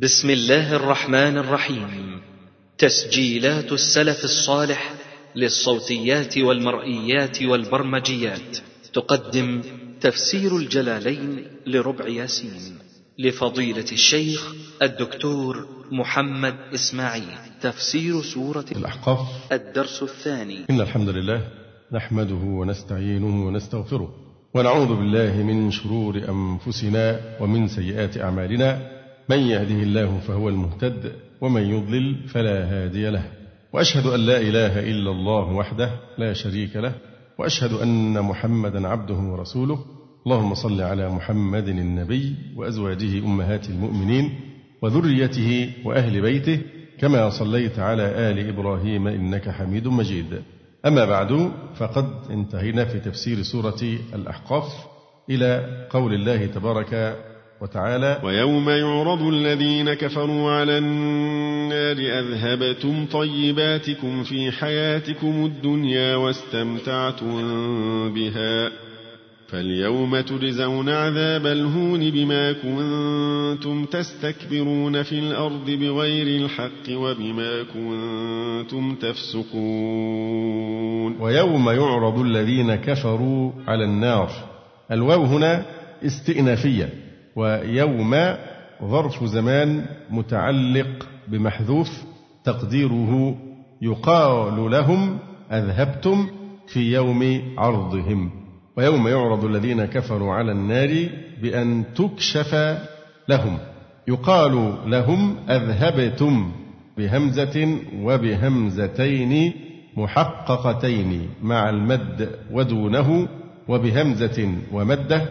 بسم الله الرحمن الرحيم. تسجيلات السلف الصالح للصوتيات والمرئيات والبرمجيات. تقدم تفسير الجلالين لربع ياسين. لفضيلة الشيخ الدكتور محمد إسماعيل. تفسير سورة الأحقاف. الدرس الثاني. إن الحمد لله نحمده ونستعينه ونستغفره ونعوذ بالله من شرور أنفسنا ومن سيئات أعمالنا. من يهده الله فهو المهتد ومن يضلل فلا هادي له. وأشهد أن لا إله إلا الله وحده لا شريك له وأشهد أن محمدا عبده ورسوله. اللهم صل على محمد النبي وأزواجه أمهات المؤمنين وذريته وأهل بيته كما صليت على آل إبراهيم إنك حميد مجيد. أما بعد فقد انتهينا في تفسير سورة الأحقاف إلى قول الله تبارك وتعالى ويوم يعرض الذين كفروا على النار أذهبتم طيباتكم في حياتكم الدنيا واستمتعتم بها فاليوم تجزون عذاب الهون بما كنتم تستكبرون في الأرض بغير الحق وبما كنتم تفسقون ويوم يعرض الذين كفروا على النار. الواو هنا استئنافية. ويوم ظرف زمان متعلق بمحذوف تقديره يقال لهم أذهبتم في يوم عرضهم. ويوم يعرض الذين كفروا على النار بأن تكشف لهم. يقال لهم أذهبتم بهمزة وبهمزتين محققتين مع المد ودونه وبهمزة ومدة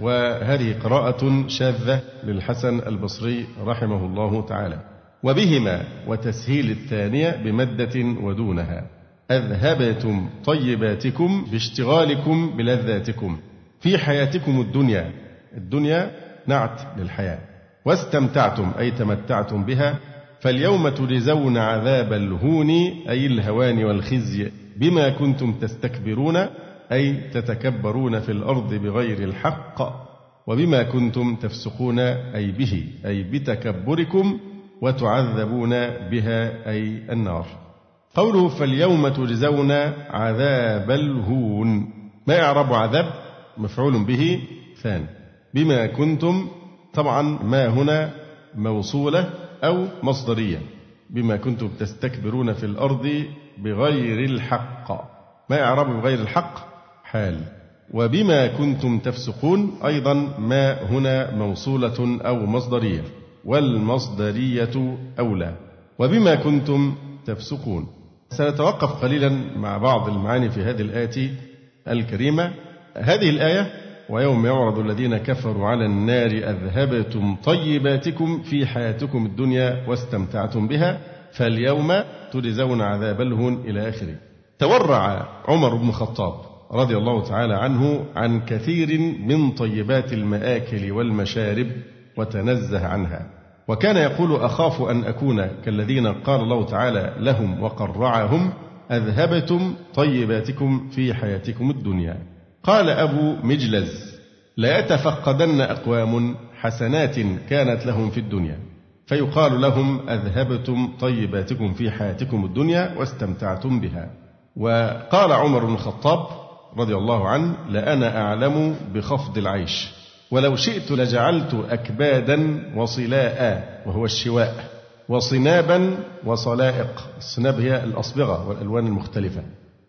وهذه قراءة شاذة للحسن البصري رحمه الله تعالى. وبهما وتسهيل الثانية بمدة ودونها. أذهبتم طيباتكم باشتغالكم بلذاتكم. في حياتكم الدنيا الدنيا نعت للحياة. واستمتعتم أي تمتعتم بها. فاليوم تجزون عذاب الهون أي الهوان والخزي بما كنتم تستكبرون. أي تتكبرون في الأرض بغير الحق وبما كنتم تفسقون أي به أي بتكبركم وتعذبون بها أي النار. قوله فاليوم تجزون عذاب الهون. ما إعراب عذاب؟ مفعول به ثاني بما كنتم طبعا ما هنا موصولة أو مصدرية. بما كنتم تستكبرون في الأرض بغير الحق. ما إعراب بغير الحق؟ حال. وبما كنتم تفسقون أيضا ما هنا موصولة أو مصدرية. والمصدرية أولى. وبما كنتم تفسقون. سنتوقف قليلا مع بعض المعاني في هذه الآية الكريمة. هذه الآية ويوم يعرض الذين كفروا على النار أذهبتم طيباتكم في حياتكم الدنيا واستمتعتم بها. فاليوم تجزون عذاب الهون إلى آخره. تورع عمر بن الخطاب. رضي الله تعالى عنه عن كثير من طيبات المآكل والمشارب وتنزه عنها. وكان يقول أخاف أن أكون كالذين قال الله تعالى لهم وقرعهم أذهبتم طيباتكم في حياتكم الدنيا. قال أبو مجلز لا يتفقدن أقوام حسنات كانت لهم في الدنيا. فيقال لهم أذهبتم طيباتكم في حياتكم الدنيا واستمتعتم بها. وقال عمر بن الخطاب رضي الله عنه لأنا أعلم بخفض العيش. ولو شئت لجعلت أكبادا وصلاء وهو الشواء وصنابا وصلائق. الصناب هي الأصبغة والألوان المختلفة.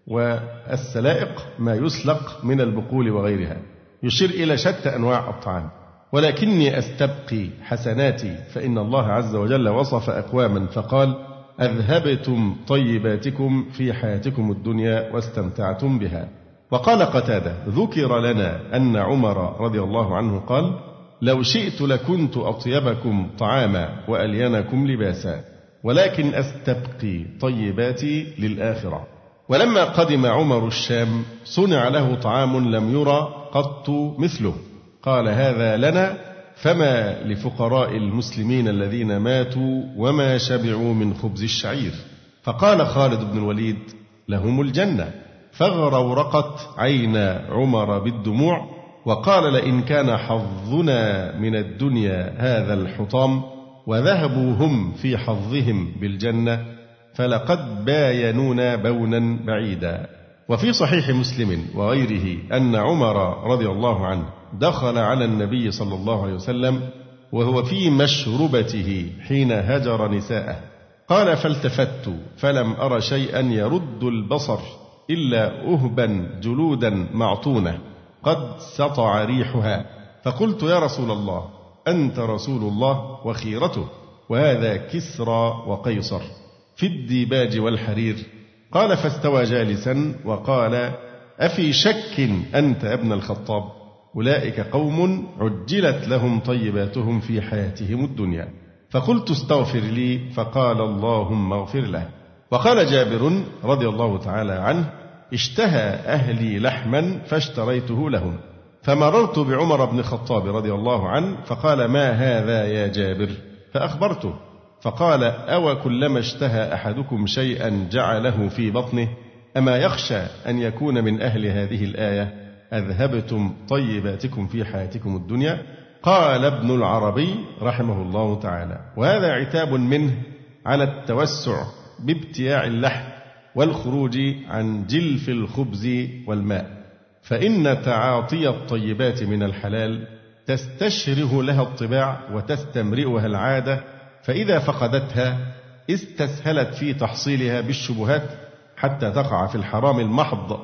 والسلائق ما يسلق من البقول وغيرها. يشير إلى شتى أنواع الطعام. ولكني أستبقي حسناتي فإن الله عز وجل وصف أقواما فقال أذهبتم طيباتكم في حياتكم الدنيا واستمتعتم بها. وقال قتادة ذكر لنا أن عمر رضي الله عنه قال لو شئت لكنت أطيبكم طعاما وألينكم لباسا ولكن أستبقي طيباتي للآخرة. ولما قدم عمر الشام صنع له طعام لم يرى قط مثله. قال هذا لنا فما لفقراء المسلمين الذين ماتوا وما شبعوا من خبز الشعير. فقال خالد بن الوليد لهم الجنة. فاغرورقت عين عمر بالدموع وقال لئن كان حظنا من الدنيا هذا الحطام وذهبوا هم في حظهم بالجنة فلقد باينونا بونا بعيدا. وفي صحيح مسلم وغيره أن عمر رضي الله عنه دخل على النبي صلى الله عليه وسلم وهو في مشربته حين هجر نساءه. قال فالتفت فلم أر شيئا يرد البصر. إلا أهبا جلودا معطونة. قد سطع ريحها. فقلت يا رسول الله أنت رسول الله وخيرته وهذا كسرى وقيصر. في الديباج والحرير. قال فاستوى جالسا وقال أفي شك أنت ابن الخطاب؟ أولئك قوم عجلت لهم طيباتهم في حياتهم الدنيا. فقلت استغفر لي. فقال اللهم اغفر له. وقال جابر رضي الله تعالى عنه اشتهى أهلي لحما فاشتريته لهم. فمررت بعمر بن الخطاب رضي الله عنه فقال ما هذا يا جابر؟ فأخبرته. فقال أو كلما اشتهى أحدكم شيئا جعله في بطنه أما يخشى أن يكون من أهل هذه الآية؟ أذهبتم طيباتكم في حياتكم الدنيا؟ قال ابن العربي رحمه الله تعالى. وهذا عتاب منه على التوسع بابتياع اللحم. والخروج عن جلف الخبز والماء. فإن تعاطي الطيبات من الحلال تستشره لها الطباع وتستمرئها العادة فإذا فقدتها استسهلت في تحصيلها بالشبهات حتى تقع في الحرام المحض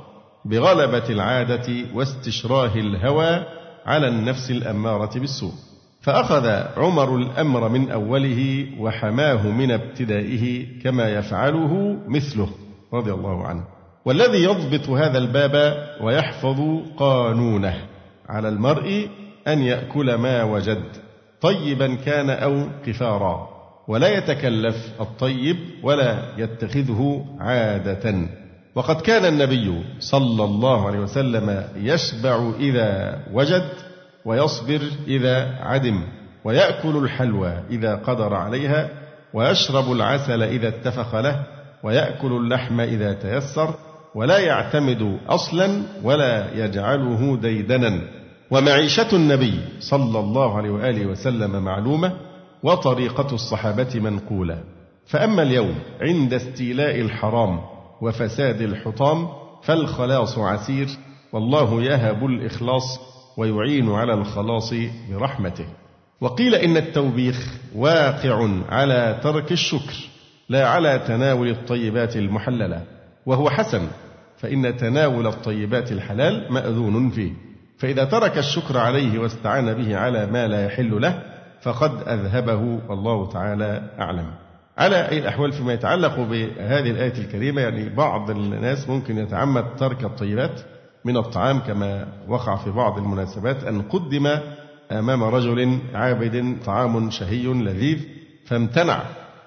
بغلبة العادة واستشراه الهوى على النفس الأمارة بالسوء. فأخذ عمر الأمر من أوله وحماه من ابتدائه كما يفعله مثله. رضي الله عنه. والذي يضبط هذا الباب ويحفظ قانونه على المرء أن يأكل ما وجد. طيبا كان أو كفارا. ولا يتكلف الطيب ولا يتخذه عادة. وقد كان النبي صلى الله عليه وسلم يشبع إذا وجد ويصبر إذا عدم. ويأكل الحلوى إذا قدر عليها. ويشرب العسل إذا اتفق له. ويأكل اللحم إذا تيسر ولا يعتمد أصلا ولا يجعله ديدنا. ومعيشة النبي صلى الله عليه وآله وسلم معلومة وطريقة الصحابة منقولة. فأما اليوم عند استيلاء الحرام وفساد الحطام فالخلاص عسير والله يهب الإخلاص ويعين على الخلاص برحمته. وقيل إن التوبيخ واقع على ترك الشكر. لا على تناول الطيبات المحللة وهو حسن فإن تناول الطيبات الحلال مأذون فيه. فإذا ترك الشكر عليه واستعان به على ما لا يحل له فقد أذهبه والله تعالى أعلم. على أي الأحوال فيما يتعلق بهذه الآية الكريمة يعني بعض الناس ممكن يتعمد ترك الطيبات من الطعام كما وقع في بعض المناسبات أن قدم أمام رجل عابد طعام شهي لذيذ فامتنع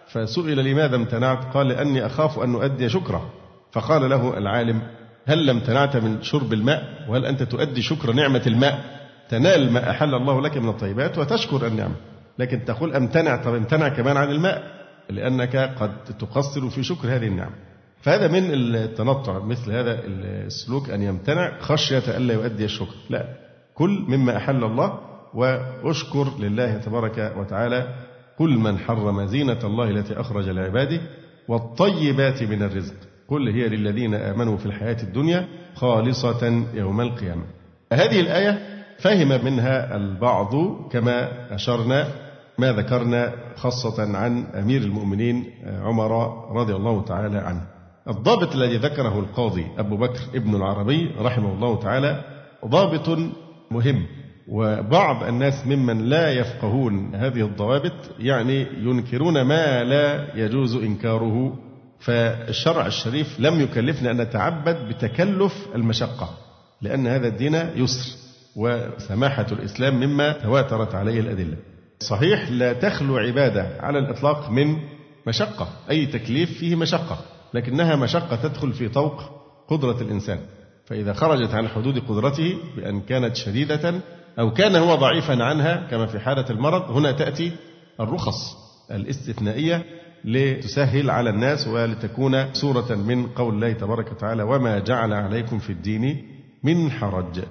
فسئل لماذا امتنعت؟ قال لأني أخاف أن أؤدي شكرا فقال له العالم هل لم امتنعت من شرب الماء؟ وهل أنت تؤدي شكر نعمة الماء؟ تنال ما أحل الله لك من الطيبات وتشكر النعمة لكن تقول أمتنع طب امتنع كمان عن الماء؟ لأنك قد تقصر في شكر هذه النعمة فهذا من التنطع مثل هذا السلوك أن يمتنع خشية ألا يؤدي الشكر. لا كل مما أحل الله وأشكر لله تبارك وتعالى كل من حرم زينة الله التي أخرج لعباده والطيبات من الرزق. قل هي للذين آمنوا في الحياة الدنيا خالصة يوم القيامة. هذه الآية فهم منها البعض كما أشرنا ما ذكرنا خاصة عن أمير المؤمنين عمر رضي الله تعالى عنه. الضابط الذي ذكره القاضي أبو بكر ابن العربي رحمه الله تعالى ضابط مهم. وبعض الناس ممن لا يفقهون هذه الضوابط يعني ينكرون ما لا يجوز إنكاره فالشرع الشريف لم يكلفنا أن نتعبد بتكلف المشقة لأن هذا الدين يسر وسماحة الإسلام مما تواترت عليه الأدلة. صحيح لا تخلو عبادة على الإطلاق من مشقة أي تكليف فيه مشقة لكنها مشقة تدخل في طوق قدرة الإنسان. فإذا خرجت عن حدود قدرته بأن كانت شديدة أو كان هو ضعيفا عنها كما في حالة المرض هنا تأتي الرخص الاستثنائية لتسهل على الناس ولتكون سورة من قول الله تبارك وتعالى وما جعل عليكم في الدين من حرج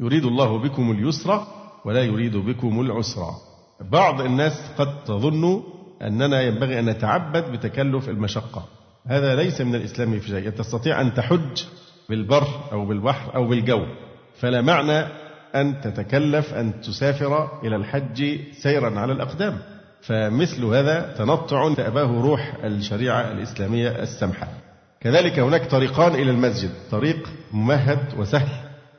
يريد الله بكم اليسر ولا يريد بكم العسر. بعض الناس قد تظن أننا ينبغي أن نتعبد بتكلف المشقة. هذا ليس من الإسلام في شيء. تستطيع أن تحج بالبر أو بالبحر أو بالجو. فلا معنى أن تتكلف أن تسافر إلى الحج سيرا على الأقدام. فمثل هذا تنطع تأباه روح الشريعة الإسلامية السمحة. كذلك هناك طريقان إلى المسجد. طريق ممهد وسهل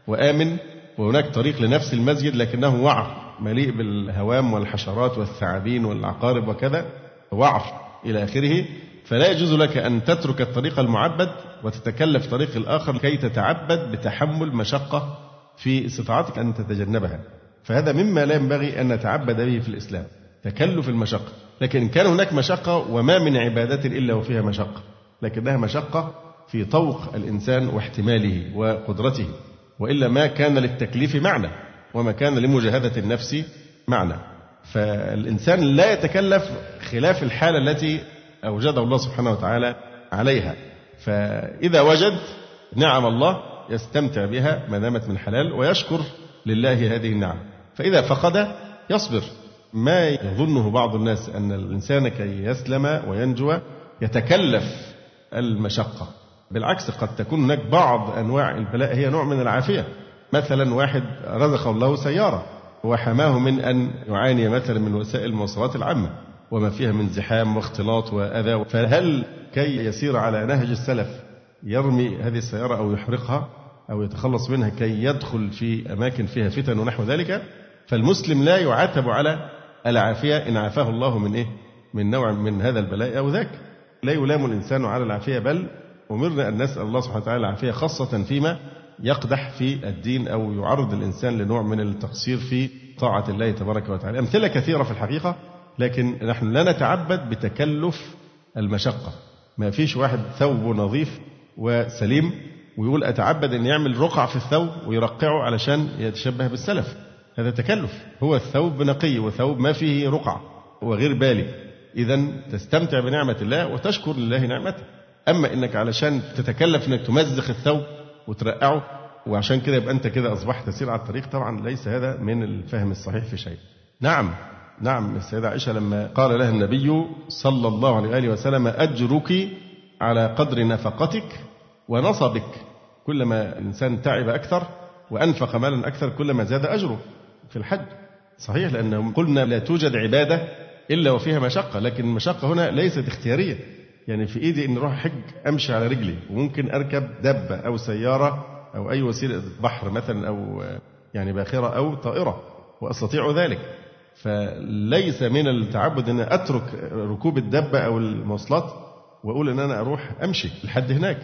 وآمن وهناك طريق لنفس المسجد لكنه وعر مليء بالهوام والحشرات والثعابين والعقارب وكذا وعر إلى آخره. فلا يجوز لك أن تترك الطريق المعبد وتتكلف طريق الآخر كي تتعبد بتحمل مشقة في استطاعتك أن تتجنبها. فهذا مما لا ينبغي أن نتعبد به في الإسلام. تكلف المشقة. لكن إن كان هناك مشقة وما من عبادة إلا وفيها مشقة. لكنها مشقة في طوق الإنسان واحتماله وقدرته. وإلا ما كان للتكليف معنى وما كان لمجاهدة النفس معنى. فالإنسان لا يتكلف خلاف الحالة التي أوجده الله سبحانه وتعالى عليها. فإذا وجد نعم الله يستمتع بها ما دامت من حلال ويشكر لله هذه النعم. فإذا فقد يصبر. ما يظنه بعض الناس أن الإنسان كي يسلم وينجو يتكلف المشقة. بالعكس قد تكون هناك بعض أنواع البلاء. هي نوع من العافية. مثلا واحد رزق الله سيارة وحماه من أن يعاني مثلا من وسائل المواصلات العامة وما فيها من زحام واختلاط وأذى. فهل كي يسير على نهج السلف يرمي هذه السيارة أو يحرقها أو يتخلص منها كي يدخل في أماكن فيها فتن ونحو ذلك فالمسلم لا يعاتب على العافية إن عافاه الله من إيه؟ من نوع من هذا البلاء أو ذاك. لا يلام الإنسان على العافية بل أمرنا أن نسأل الله سبحانه وتعالى العافية خاصة فيما يقدح في الدين أو يعرض الإنسان لنوع من التقصير في طاعة الله تبارك وتعالى. أمثلة كثيرة في الحقيقة لكن نحن لا نتعبد بتكلف المشقة. ما فيش واحد ثوبه نظيف وسليم ويقول أتعبد أن يعمل رقع في الثوب ويرقعه علشان يتشبه بالسلف. هذا تكلف. هو الثوب نقي وثوب ما فيه رقع وغير بالي. إذا تستمتع بنعمة الله وتشكر لله نعمته. أما إنك علشان تتكلف إنك تمزق الثوب وترقعه وعشان كده يبقى أنت كده أصبحت تسير على الطريق طبعا ليس هذا من الفهم الصحيح في شيء. نعم نعم السيدة عائشة لما قال لها النبي صلى الله عليه وآله وسلم أجرك على قدر نفقتك ونصبك. كلما الإنسان تعب أكثر وأنفق مالا أكثر كلما زاد أجره في الحج. صحيح لأن قلنا لا توجد عبادة إلا وفيها مشقة لكن المشقة هنا ليست اختيارية. يعني في إيدي أن أروح حج أمشي على رجلي وممكن أركب دبة أو سيارة أو أي وسيلة بحر مثلا أو يعني باخرة أو طائرة وأستطيع ذلك. فليس من التعبد أن أترك ركوب الدبة أو المواصلات وأقول أن أنا أروح أمشي لحد هناك.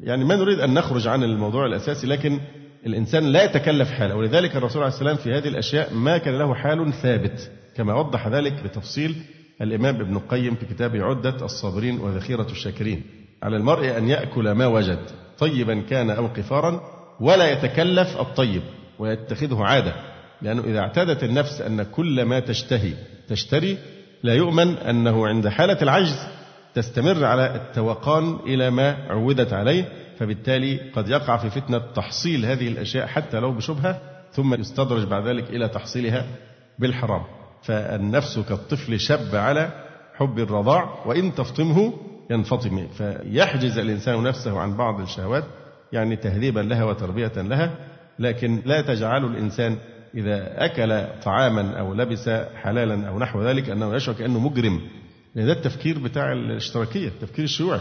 يعني ما نريد أن نخرج عن الموضوع الأساسي لكن الإنسان لا يتكلف حاله. ولذلك الرسول عليه السلام في هذه الأشياء ما كان له حال ثابت كما وضح ذلك بتفصيل الإمام ابن القيم في كتابه عدة الصابرين وذخيرة الشاكرين. على المرء أن يأكل ما وجد طيبا كان أو قفارا ولا يتكلف الطيب ويتخذه عادة. لأنه إذا اعتادت النفس أن كل ما تشتهي تشتري لا يؤمن أنه عند حالة العجز تستمر على التوقان إلى ما عودت عليه فبالتالي قد يقع في فتنة تحصيل هذه الأشياء حتى لو بشبهة ثم يستدرج بعد ذلك إلى تحصيلها بالحرام. فالنفس كالطفل شب على حب الرضاع وإن تفطمه ينفطم. فيحجز الإنسان نفسه عن بعض الشهوات يعني تهذيبا لها وتربية لها لكن لا تجعل الإنسان إذا أكل طعاما أو لبس حلالا أو نحو ذلك أنه يشعر كأنه مجرم. لأن ده التفكير بتاع الاشتراكية التفكير الشيوعي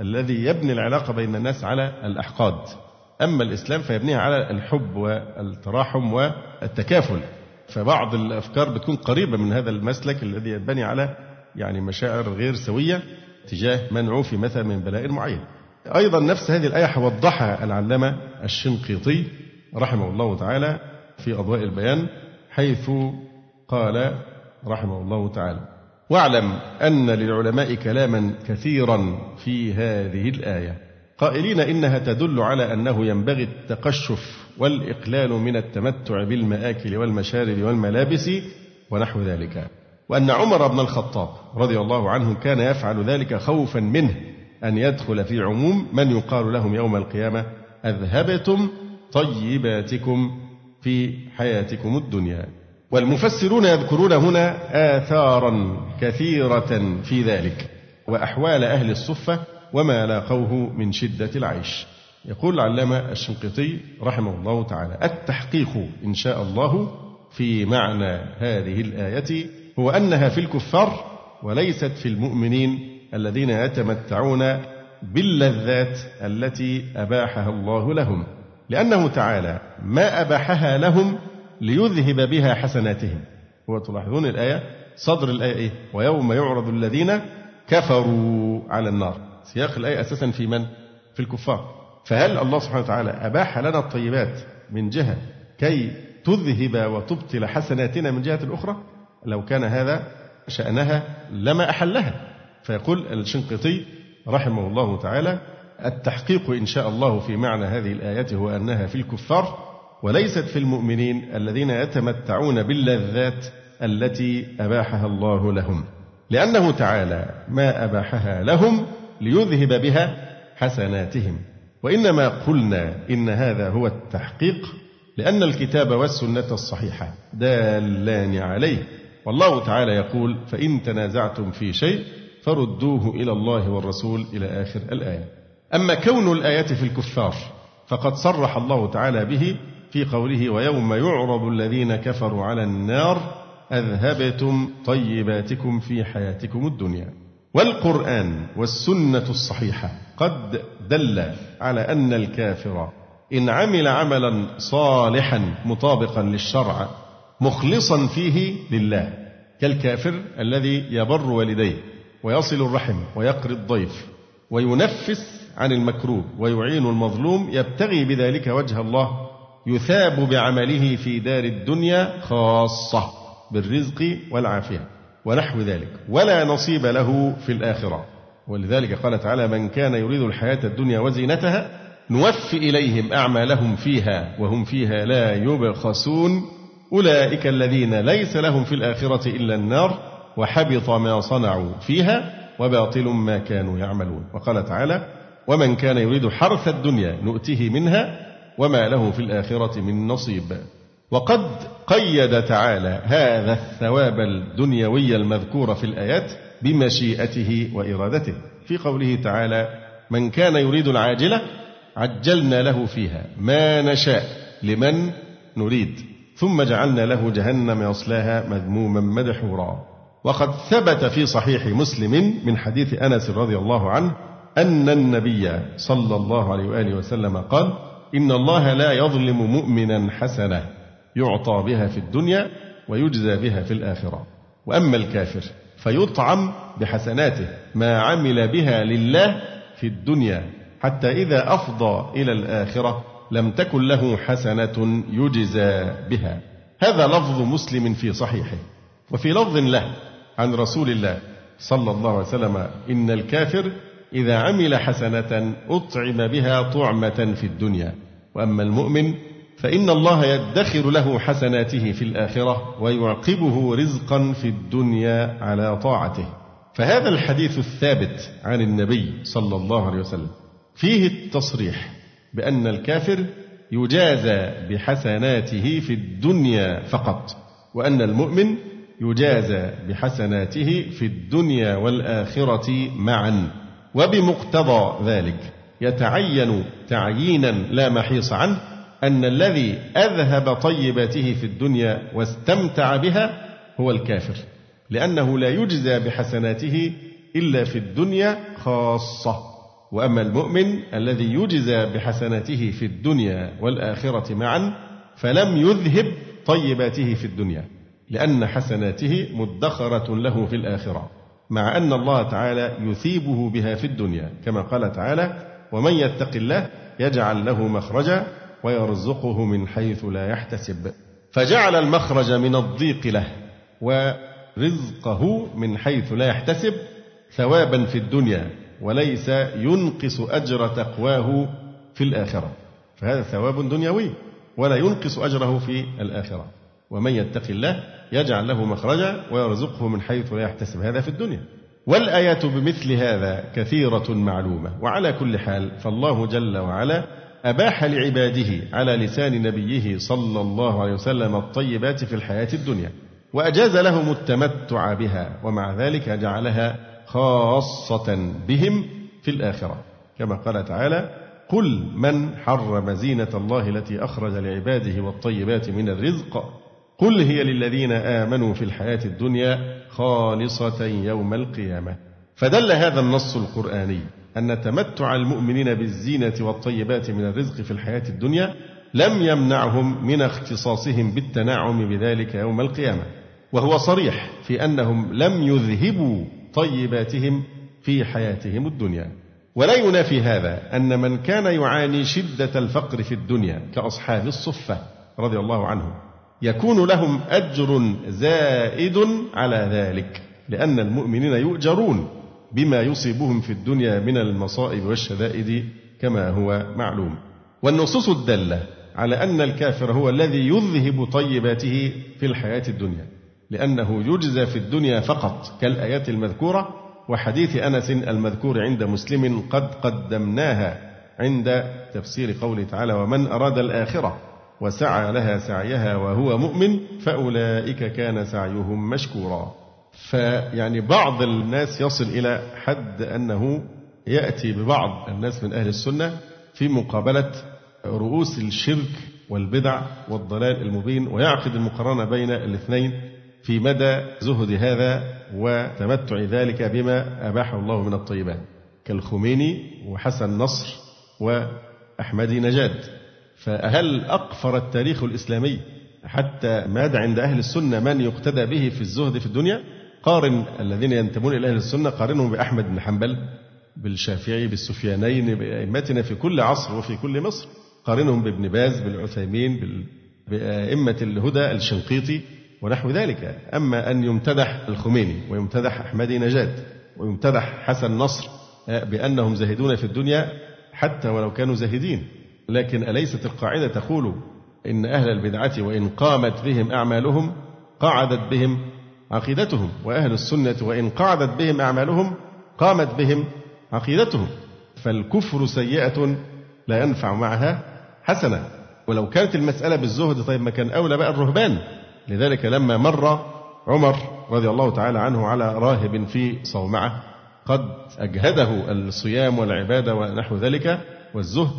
الذي يبني العلاقة بين الناس على الأحقاد. أما الإسلام فيبنيها على الحب والتراحم والتكافل. فبعض الأفكار بتكون قريبة من هذا المسلك الذي ينبني على يعني مشاعر غير سوية تجاه من عوفي مثلا من بلاء معين. أيضا نفس هذه الآية وضحها العلامة الشنقيطي رحمه الله تعالى في أضواء البيان حيث قال رحمه الله تعالى واعلم أن للعلماء كلاما كثيرا في هذه الآية. قائلين إنها تدل على أنه ينبغي التقشف والإقلال من التمتع بالمآكل والمشارب والملابس ونحو ذلك. وأن عمر بن الخطاب رضي الله عنه كان يفعل ذلك خوفا منه أن يدخل في عموم من يقال لهم يوم القيامة أذهبتم طيباتكم في حياتكم الدنيا. والمفسرون يذكرون هنا آثارا كثيرة في ذلك وأحوال أهل الصفة وما لاقوه من شدة العيش. يقول العلامة الشنقيطي رحمه الله تعالى التحقيق إن شاء الله في معنى هذه الآية هو أنها في الكفار وليست في المؤمنين الذين يتمتعون باللذات التي أباحها الله لهم لأنه تعالى ما أباحها لهم ليذهب بها حسناتهم. هو تلاحظون الآية؟ صدر الآية إيه؟ ويوم يعرض الذين كفروا على النار. سياق الآية أساسا في من؟ في الكفار. فهل الله سبحانه وتعالى أباح لنا الطيبات من جهة كي تذهب وتبطل حسناتنا من جهة أخرى؟ لو كان هذا شأنها لما أحلها. فيقول الشنقيطي رحمه الله تعالى التحقيق إن شاء الله في معنى هذه الآية هو أنها في الكفار وليست في المؤمنين الذين يتمتعون باللذات التي أباحها الله لهم. لأنه تعالى ما أباحها لهم ليذهب بها حسناتهم. وإنما قلنا إن هذا هو التحقيق لأن الكتاب والسنة الصحيحة دالان عليه. والله تعالى يقول فإن تنازعتم في شيء فردوه إلى الله والرسول إلى آخر الآية. أما كون الآية في الكفار فقد صرح الله تعالى به في قوله ويوم يعرض الذين كفروا على النار أذهبتم طيباتكم في حياتكم الدنيا. والقرآن والسنة الصحيحة قد دل على أن الكافر إن عمل عملا صالحا مطابقا للشرع مخلصا فيه لله كالكافر الذي يبر والديه ويصل الرحم ويقري الضيف وينفس عن المكروه ويعين المظلوم يبتغي بذلك وجه الله يثاب بعمله في دار الدنيا خاصة بالرزق والعافية ونحو ذلك. ولا نصيب له في الآخرة. ولذلك قال تعالى من كان يريد الحياة الدنيا وزينتها نوفي إليهم أعمالهم فيها وهم فيها لا يبخسون. أولئك الذين ليس لهم في الآخرة إلا النار وحبط ما صنعوا فيها وباطل ما كانوا يعملون. وقال تعالى ومن كان يريد حرث الدنيا نؤته منها وما له في الآخرة من نصيب. وقد قيد تعالى هذا الثواب الدنيوي المذكور في الآيات بمشيئته وإرادته. في قوله تعالى من كان يريد العاجلة عجلنا له فيها ما نشاء لمن نريد. ثم جعلنا له جهنم يصلاها مذموما مدحورا. وقد ثبت في صحيح مسلم من حديث أنس رضي الله عنه أن النبي صلى الله عليه وآله وسلم قال إن الله لا يظلم مؤمنا حسنه يعطى بها في الدنيا ويجزى بها في الآخرة. وأما الكافر فيطعم بحسناته ما عمل بها لله في الدنيا حتى إذا أفضى إلى الآخرة لم تكن له حسنة يجزى بها. هذا لفظ مسلم في صحيحه. وفي لفظ له عن رسول الله صلى الله عليه وسلم إن الكافر إذا عمل حسنة أطعم بها طعمة في الدنيا. وأما المؤمن فإن الله يدخر له حسناته في الآخرة ويعقبه رزقا في الدنيا على طاعته. فهذا الحديث الثابت عن النبي صلى الله عليه وسلم. فيه التصريح بأن الكافر يجازى بحسناته في الدنيا فقط وأن المؤمن يجازى بحسناته في الدنيا والآخرة معا. وبمقتضى ذلك يتعين تعيينا لا محيص عنه أن الذي أذهب طيباته في الدنيا واستمتع بها هو الكافر لأنه لا يجزى بحسناته إلا في الدنيا خاصة. وأما المؤمن الذي يجزى بحسناته في الدنيا والآخرة معا فلم يذهب طيباته في الدنيا لأن حسناته مدخرة له في الآخرة. مع أن الله تعالى يثيبه بها في الدنيا كما قال تعالى ومن يتق الله يجعل له مخرجا ويرزقه من حيث لا يحتسب. فجعل المخرج من الضيق له ورزقه من حيث لا يحتسب ثوابا في الدنيا وليس ينقص أجر تقواه في الآخرة. فهذا ثواب دنيوي ولا ينقص أجره في الآخرة. ومن يتق الله يجعل له مخرجا ويرزقه من حيث لا يحتسب. هذا في الدنيا. والآيات بمثل هذا كثيرة معلومة. وعلى كل حال فالله جل وعلا أباح لعباده على لسان نبيه صلى الله عليه وسلم الطيبات في الحياة الدنيا. وأجاز لهم التمتع بها ومع ذلك جعلها خاصة بهم في الآخرة. كما قال تعالى قل من حرم زينة الله التي أخرج لعباده والطيبات من الرزق قل هي للذين آمنوا في الحياة الدنيا خالصة يوم القيامة. فدل هذا النص القرآني أن تمتع المؤمنين بالزينة والطيبات من الرزق في الحياة الدنيا لم يمنعهم من اختصاصهم بالتنعم بذلك يوم القيامة. وهو صريح في أنهم لم يذهبوا طيباتهم في حياتهم الدنيا. ولا ينافي هذا أن من كان يعاني شدة الفقر في الدنيا كأصحاب الصفة رضي الله عنهم. يكون لهم أجر زائد على ذلك لأن المؤمنين يؤجرون بما يصيبهم في الدنيا من المصائب والشدائد كما هو معلوم. والنصوص الدالة على أن الكافر هو الذي يذهب طيباته في الحياة الدنيا لأنه يجزى في الدنيا فقط كالآيات المذكورة وحديث أنس المذكور عند مسلم قد قدمناها عند تفسير قوله تعالى ومن أراد الآخرة وسعى لها سعيها وهو مؤمن فأولئك كان سعيهم مشكورا. فيعني بعض الناس يصل إلى حد أنه يأتي ببعض الناس من أهل السنة في مقابلة رؤوس الشرك والبدع والضلال المبين ويعقد المقارنة بين الاثنين في مدى زهد هذا وتمتع ذلك بما أباحه الله من الطيبات كالخميني وحسن نصر وأحمدي نجاد. فهل أقفر التاريخ الإسلامي حتى ماد عند أهل السنة من يقتدى به في الزهد في الدنيا؟ قارن الذين ينتمون إلى أهل السنة قارنهم بأحمد بن حنبل بالشافعي بالسفيانين بأئمتنا في كل عصر وفي كل مصر. قارنهم بابن باز بالعثيمين بأئمة الهدى الشنقيطي ونحو ذلك. أما أن يمتدح الخميني ويمتدح أحمدي نجاد ويمتدح حسن نصر بأنهم زاهدون في الدنيا حتى ولو كانوا زاهدين. لكن أليست القاعدة تقول إن أهل البدعة وإن قامت بهم أعمالهم قعدت بهم عقيدتهم وأهل السنة وإن قعدت بهم أعمالهم قامت بهم عقيدتهم. فالكفر سيئة لا ينفع معها حسنة ولو كانت المسألة بالزهد طيب ما كان أولى بقى الرهبان. لذلك لما مر عمر رضي الله تعالى عنه على راهب في صومعة قد أجهده الصيام والعبادة ونحو ذلك والزهد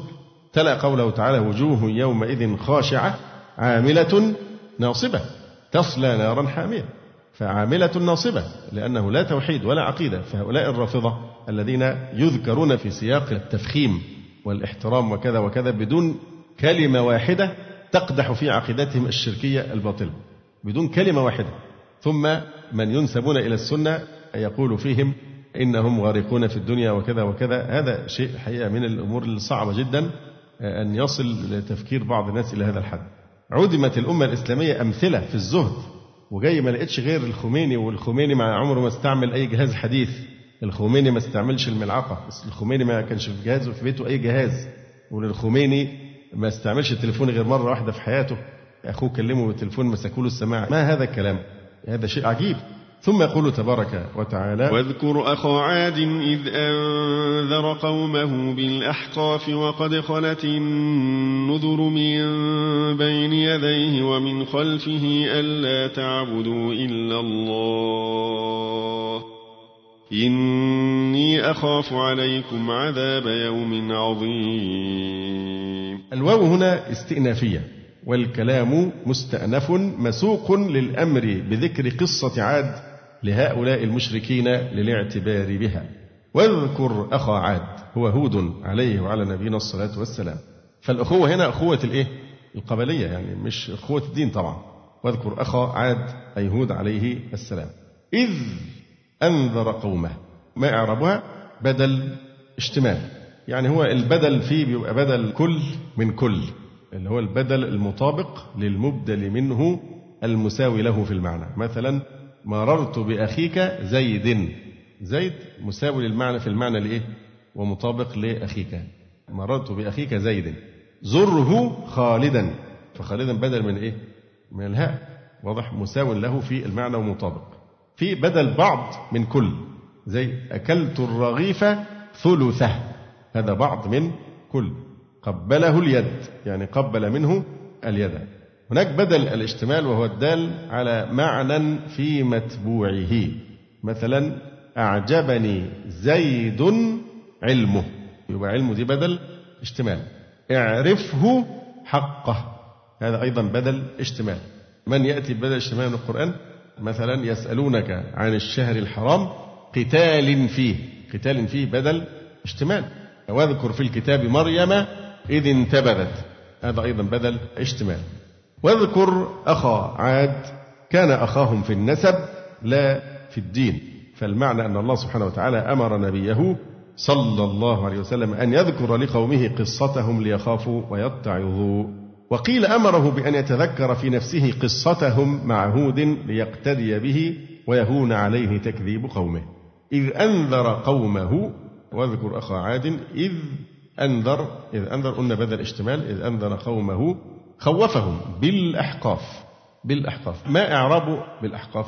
تلا قوله تعالى وجوه يومئذ خاشعة عاملة ناصبة تصلى نارا حامية فعاملة ناصبة لأنه لا توحيد ولا عقيدة فهؤلاء الرافضة الذين يذكرون في سياق التفخيم والإحترام وكذا وكذا بدون كلمة واحدة تقدح في عقيدتهم الشركية الباطلة. بدون كلمة واحدة. ثم من ينسبون إلى السنة يقول فيهم إنهم غارقون في الدنيا وكذا وكذا. هذا شيء حقيقة من الأمور الصعبة جدا. أن يصل لتفكير بعض الناس إلى هذا الحد. عدمت الأمة الإسلامية أمثلة في الزهد وجاي ما لقيتش غير الخميني والخميني مع عمره ما استعمل أي جهاز حديث. الخميني ما استعملش الملعقة الخميني ما كانش في جهازه في بيته أي جهاز. والخميني ما استعملش التليفون غير مرة واحدة في حياته. أخوه كلمه بالتليفون مسكوا له السماعة. ما هذا الكلام؟ هذا شيء عجيب. ثم يقول تبارك وتعالى واذكر أخا عاد إذ أنذر قومه بالأحقاف وقد خلت النذر من بين يديه ومن خلفه ألا تعبدوا إلا الله. إني أخاف عليكم عذاب يوم عظيم. الواو هنا استئنافية والكلام مستأنف مسوق للأمر بذكر قصة عاد لهؤلاء المشركين للاعتبار بها. واذكر أخا عاد هو هود عليه وعلى نبينا الصلاة والسلام. فالأخوة هنا أخوة الإيه؟ القبلية يعني مش أخوة الدين طبعا. واذكر أخا عاد أي هود عليه السلام. إذ أنذر قومه ما إعرابها؟ بدل اشتمال. يعني هو البدل فيه بيبقى بدل كل من كل اللي هو البدل المطابق للمبدل منه المساوي له في المعنى. مثلا مررت بأخيك زيد. زيد مساوي للمعنى في المعنى لإيه؟ ومطابق لأخيك. مررت بأخيك زيد. زره خالدا. فخالدا بدل من إيه؟ من الهاء. واضح؟ مساو له في المعنى ومطابق. في بدل بعض من كل. زي أكلت الرغيف ثلثه. هذا بعض من كل. قبله اليد. يعني قبل منه اليد. هناك بدل الاشتمال وهو الدال على معنى في متبوعه. مثلا أعجبني زيد علمه. يبقى علمه دي بدل اشتمال. اعرفه حقه. هذا أيضا بدل اشتمال. من يأتي ببدل اشتمال من القرآن؟ مثلا يسألونك عن الشهر الحرام قتال فيه. قتال فيه بدل اشتمال. واذكر في الكتاب مريم إذ انتبذت. هذا أيضا بدل اشتمال. واذكر أخا عاد كان أخاهم في النسب لا في الدين فالمعنى أن الله سبحانه وتعالى أمر نبيه صلى الله عليه وسلم أن يذكر لقومه قصتهم ليخافوا ويتعظوا. وقيل أمره بأن يتذكر في نفسه قصتهم مع هود ليقتدي به ويهون عليه تكذيب قومه. إذ أنذر قومه واذكر أخا عاد إذ أنذر إذ أنذر قلنا بدل اشتمال إذ أنذر قومه خوفهم بالأحقاف بالأحقاف. ما إعرابه بالأحقاف؟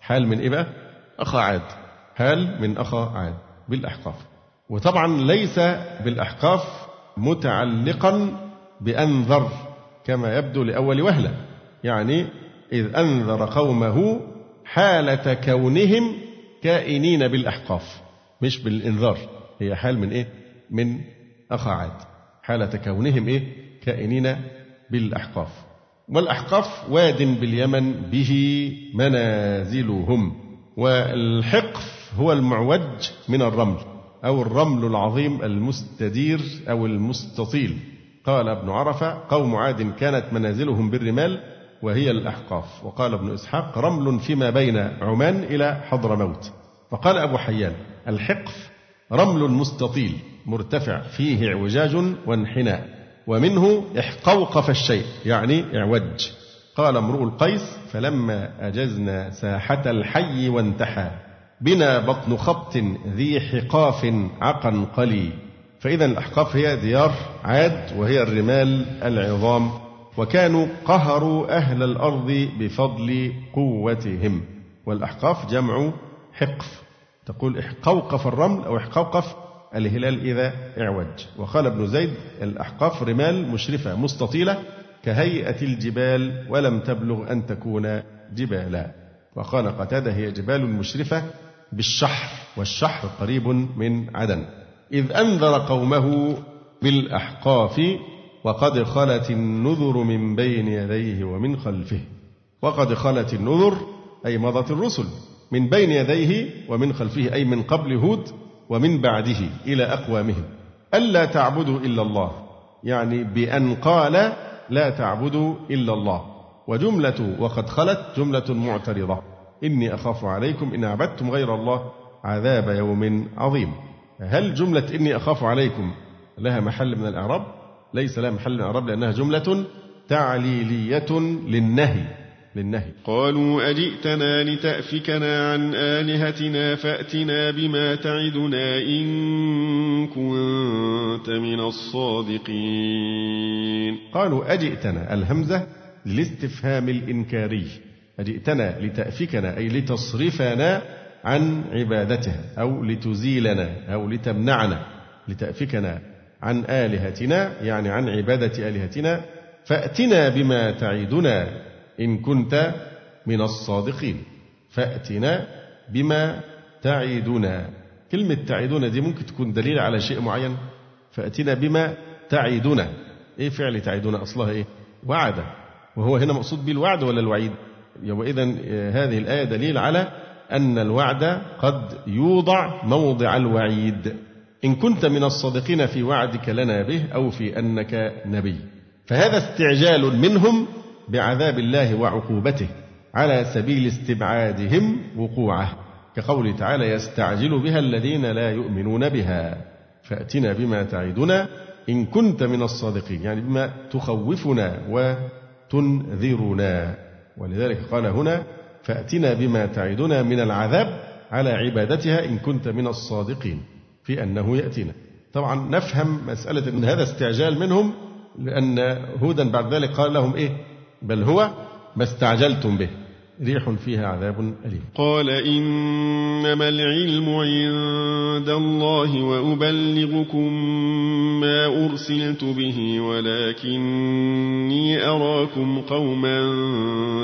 حال من إيه بقى؟ أخا عاد. حال من أخا عاد. بالأحقاف. وطبعا ليس بالأحقاف متعلقا بأنذر كما يبدو لأول وهلة. يعني إذ أنذر قومه حالة كونهم كائنين بالأحقاف مش بالإنذار. هي حال من إيه؟ من أخا عاد. حالة كونهم إيه؟ كائنين بالأحقاف. والأحقاف واد باليمن به منازلهم والحقف هو المعوج من الرمل أو الرمل العظيم المستدير أو المستطيل. قال ابن عرفة قوم عاد كانت منازلهم بالرمال وهي الأحقاف. وقال ابن إسحاق رمل فيما بين عمان إلى حضرموت. وقال أبو حيان الحقف رمل مستطيل مرتفع فيه اعوجاج وانحناء. ومنه احقوقف الشيء يعني اعوج. قال امرؤ القيس فلما أجزنا ساحة الحي وانتحى بنا بطن خبط ذي حقاف عقنقلي. فإذا الأحقاف هي ديار عاد وهي الرمال العظام. وكانوا قهروا أهل الأرض بفضل قوتهم. والأحقاف جمع حقف. تقول احقوقف الرمل أو احقوقف الهلال إذا اعوج. وقال ابن زيد الأحقاف رمال مشرفة مستطيلة كهيئة الجبال ولم تبلغ أن تكون جبالا. وقال قتادة هي جبال مشرفة بالشحر والشحر قريب من عدن. إذ أنذر قومه بالأحقاف وقد خلت النذر من بين يديه ومن خلفه. وقد خلت النذر أي مضت الرسل من بين يديه ومن خلفه أي من قبل هود ومن بعده إلى أقوامهم. ألا تعبدوا إلا الله. يعني بأن قال لا تعبدوا إلا الله. وجملة وقد خلت جملة معترضة. إني أخاف عليكم إن عبدتم غير الله. عذاب يوم عظيم. هل جملة إني أخاف عليكم لها محل من الإعراب؟ ليس لها محل من الإعراب لأنها جملة تعليلية للنهي. للنهي. قالوا أجئتنا لتأفكنا عن آلهتنا فأتنا بما تعدنا إن كنت من الصادقين. قالوا أجئتنا الهمزة للاستفهام الإنكاري. أجئتنا لتأفكنا أي لتصرفنا عن عبادتها أو لتزيلنا أو لتمنعنا. لتأفكنا عن آلهتنا يعني عن عبادة آلهتنا فأتنا بما تعدنا. إن كنت من الصادقين. فأتنا بما تعدنا. كلمة تعدنا دي ممكن تكون دليل على شيء معين. فأتنا بما تعدنا. إيه فعل تعدنا؟ أصلها إيه؟ وعد. وهو هنا مقصود به الوعد ولا الوعيد؟ وإذا هذه الآية دليل على أن الوعد قد يوضع موضع الوعيد. إن كنت من الصادقين في وعدك لنا به أو في أنك نبي. فهذا استعجال منهم بعذاب الله وعقوبته على سبيل استبعادهم وقوعه كقوله تعالى يستعجل بها الذين لا يؤمنون بها. فأتنا بما تعدنا إن كنت من الصادقين يعني بما تخوفنا وتنذرنا. ولذلك قال هنا فأتنا بما تعدنا من العذاب على عبادتها إن كنت من الصادقين. في أنه يأتينا. طبعا نفهم مسألة أن هذا استعجال منهم لأن هودا بعد ذلك قال لهم إيه؟ بل هو ما استعجلتم به. ريح فيها عذاب أليم. قال إنما العلم عند الله وأبلغكم ما أرسلت به ولكني أراكم قوما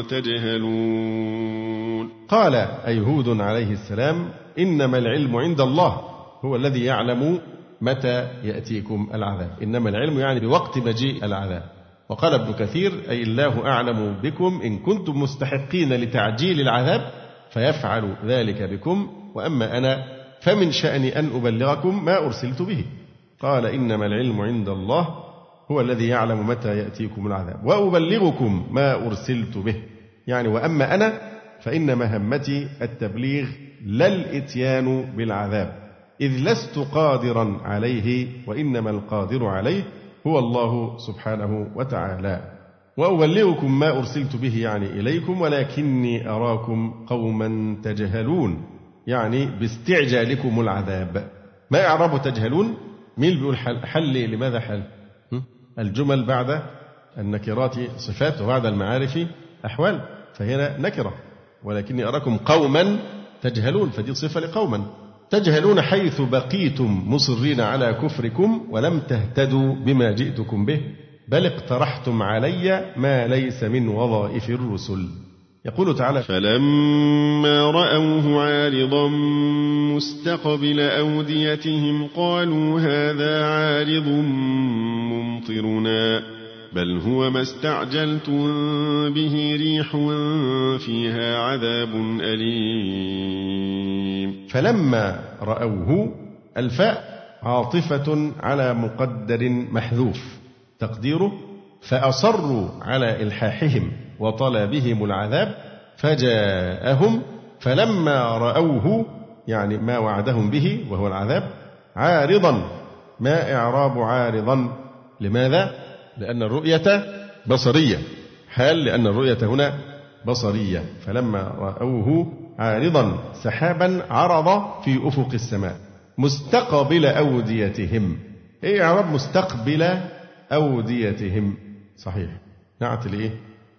تجهلون. قال أي هود عليه السلام إنما العلم عند الله هو الذي يعلم متى يأتيكم العذاب. إنما العلم يعني بوقت مجيء العذاب. وقال ابن كثير أي الله أعلم بكم إن كنتم مستحقين لتعجيل العذاب فيفعل ذلك بكم وأما أنا فمن شأني أن أبلغكم ما أرسلت به. قال إنما العلم عند الله هو الذي يعلم متى يأتيكم العذاب وأبلغكم ما أرسلت به. يعني وأما أنا فإن مهمتي التبليغ لا الإتيان بالعذاب إذ لست قادرا عليه وإنما القادر عليه هو الله سبحانه وتعالى. وأبلغكم ما أرسلت به يعني إليكم ولكني أراكم قوما تجهلون يعني باستعجالكم العذاب. ما إعراب تجهلون؟ مين بيقول حل, حل لماذا حل؟ الجمل بعد النكرات صفات وبعد المعارف أحوال فهنا نكرة. ولكني أراكم قوما تجهلون فدي صفة لقوما. تجهلون حيث بقيتم مصرين على كفركم ولم تهتدوا بما جئتكم به بل اقترحتم علي ما ليس من وظائف الرسل. يقول تعالى فلما رأوه عارضا مستقبل أوديتهم قالوا هذا عارض ممطرنا. بل هو ما استعجلتم به ريح فيها عذاب أليم. فلما رأوه الفاء عاطفة على مقدر محذوف. تقديره فأصروا على إلحاحهم وطلبهم العذاب فجاءهم. فلما رأوه يعني ما وعدهم به وهو العذاب عارضا ما إعراب عارضا. لماذا؟ لأن الرؤية بصرية. حال لأن الرؤية هنا بصرية؟ فلما رأوه عارضا سحابا عرض في أفق السماء مستقبل أوديتهم. إيه إعراب مستقبل أوديتهم؟ صحيح. نعت لإيه؟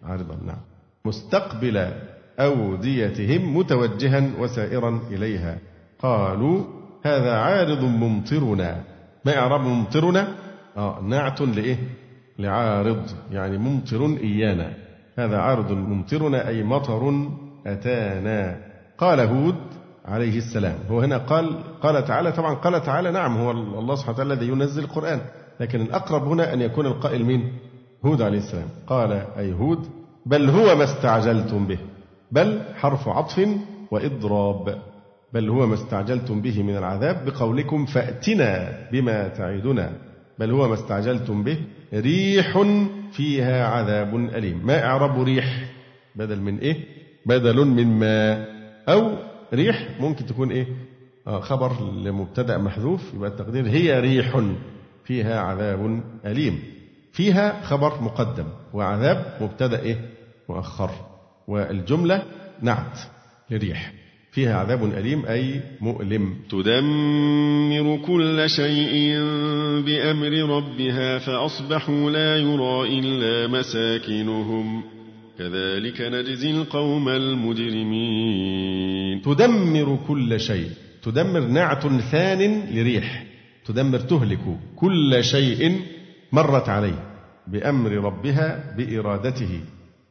عارضا نعم. مستقبل أوديتهم متوجها وسائرا إليها. قالوا هذا عارض ممطرنا. ما إعراب ممطرنا؟ آه نعت لإيه؟ لعارض يعني ممطر إيانا. هذا عارض ممطرنا أي مطر أتانا. قال هود عليه السلام. هو هنا قال قال تعالى طبعا قال تعالى نعم هو الله سبحانه وتعالى الذي ينزل القرآن. لكن الأقرب هنا أن يكون القائل مين؟ هود عليه السلام. قال أي هود؟ بل هو ما استعجلتم به. بل حرف عطف وإضراب. بل هو ما استعجلتم به من العذاب بقولكم فأتنا بما تعدنا. بل هو ما استعجلتم به ريح فيها عذاب أليم. ما إعراب ريح؟ بدل من إيه؟ بدل من ما. أو ريح ممكن تكون إيه؟ آه خبر لمبتدأ محذوف يبقى التقدير هي ريح فيها عذاب أليم. فيها خبر مقدم وعذاب مبتدأ إيه؟ مؤخر. والجملة نعت لريح. فيها عذاب أليم أي مؤلم. تدمر كل شيء بأمر ربها فأصبحوا لا يرى إلا مساكنهم. كذلك نجزي القوم المجرمين. تدمر كل شيء. تدمر نعت ثان لريح. تدمر تهلك كل شيء مرت عليه بأمر ربها بإرادته.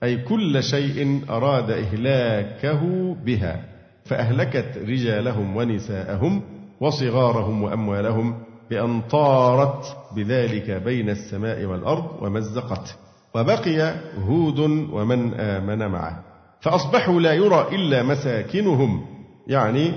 أي كل شيء أراد إهلاكه بها. فأهلكت رجالهم ونساءهم وصغارهم وأموالهم بأن طارت بذلك بين السماء والأرض ومزقت. وبقي هود ومن آمن معه. فأصبحوا لا يرى إلا مساكنهم. يعني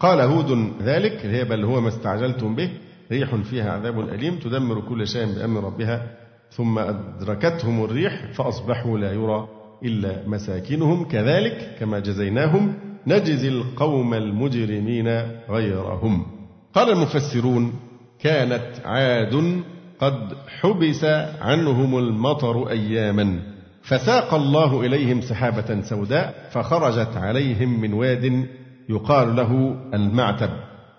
قال هود ذلك هي بل هو ما استعجلتم به ريح فيها عذاب أليم تدمر كل شيء بأمر ربها. ثم أدركتهم الريح فأصبحوا لا يرى إلا مساكنهم. كذلك كما جزيناهم نجزي القوم المجرمين غيرهم. قال المفسرون كانت عاد قد حبس عنهم المطر أياما فساق الله إليهم سحابة سوداء فخرجت عليهم من واد يقال له المعتب.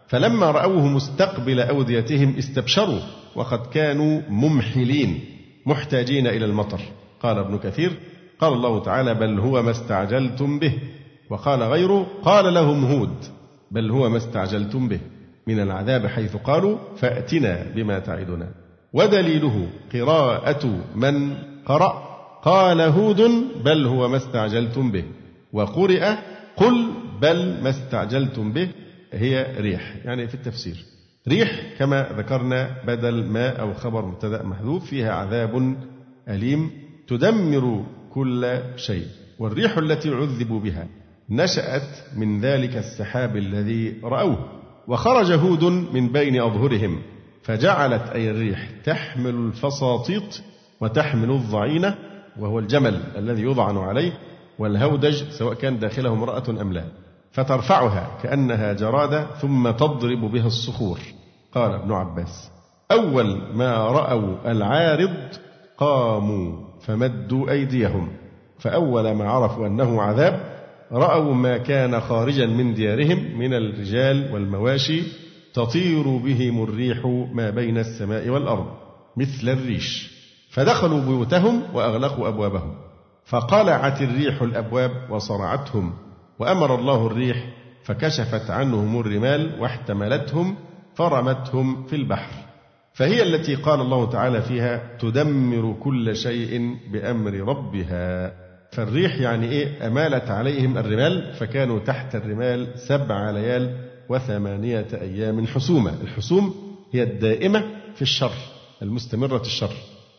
فلما رأوه مستقبل أوديتهم استبشروا وقد كانوا ممحلين محتاجين إلى المطر. قال ابن كثير قال الله تعالى بل هو ما استعجلتم به وقال غيره قال لهم هود بل هو ما استعجلتم به من العذاب حيث قالوا فأتنا بما تعدنا. ودليله قراءة من قرأ. قال هود بل هو ما استعجلتم به. وقرئ قل بل ما استعجلتم به. هي ريح يعني في التفسير. ريح كما ذكرنا بدل ما أو خبر مبتدأ محذوف فيها عذاب أليم تدمر كل شيء. والريح التي عذبوا بها نشأت من ذلك السحاب الذي رأوه وخرج هود من بين أظهرهم فجعلت أي الريح تحمل الفساطيط وتحمل الضعينة وهو الجمل الذي يضعن عليه والهودج سواء كان داخله امرأة أم لا. فترفعها كأنها جرادة ثم تضرب بها الصخور. قال ابن عباس أول ما رأوا العارض قاموا فمدوا أيديهم فأول ما عرفوا أنه عذاب رأوا ما كان خارجا من ديارهم من الرجال والمواشي تطير بهم الريح ما بين السماء والأرض مثل الريش. فدخلوا بيوتهم وأغلقوا أبوابهم. فقلعت الريح الأبواب وصرعتهم وأمر الله الريح فكشفت عنهم الرمال واحتملتهم فرمتهم في البحر. فهي التي قال الله تعالى فيها تدمر كل شيء بأمر ربها. فالريح يعني إيه؟ أمالت عليهم الرمال فكانوا تحت الرمال سبع ليال وثمانية أيام حسومة الحسوم هي الدائمة في الشر المستمرة الشر.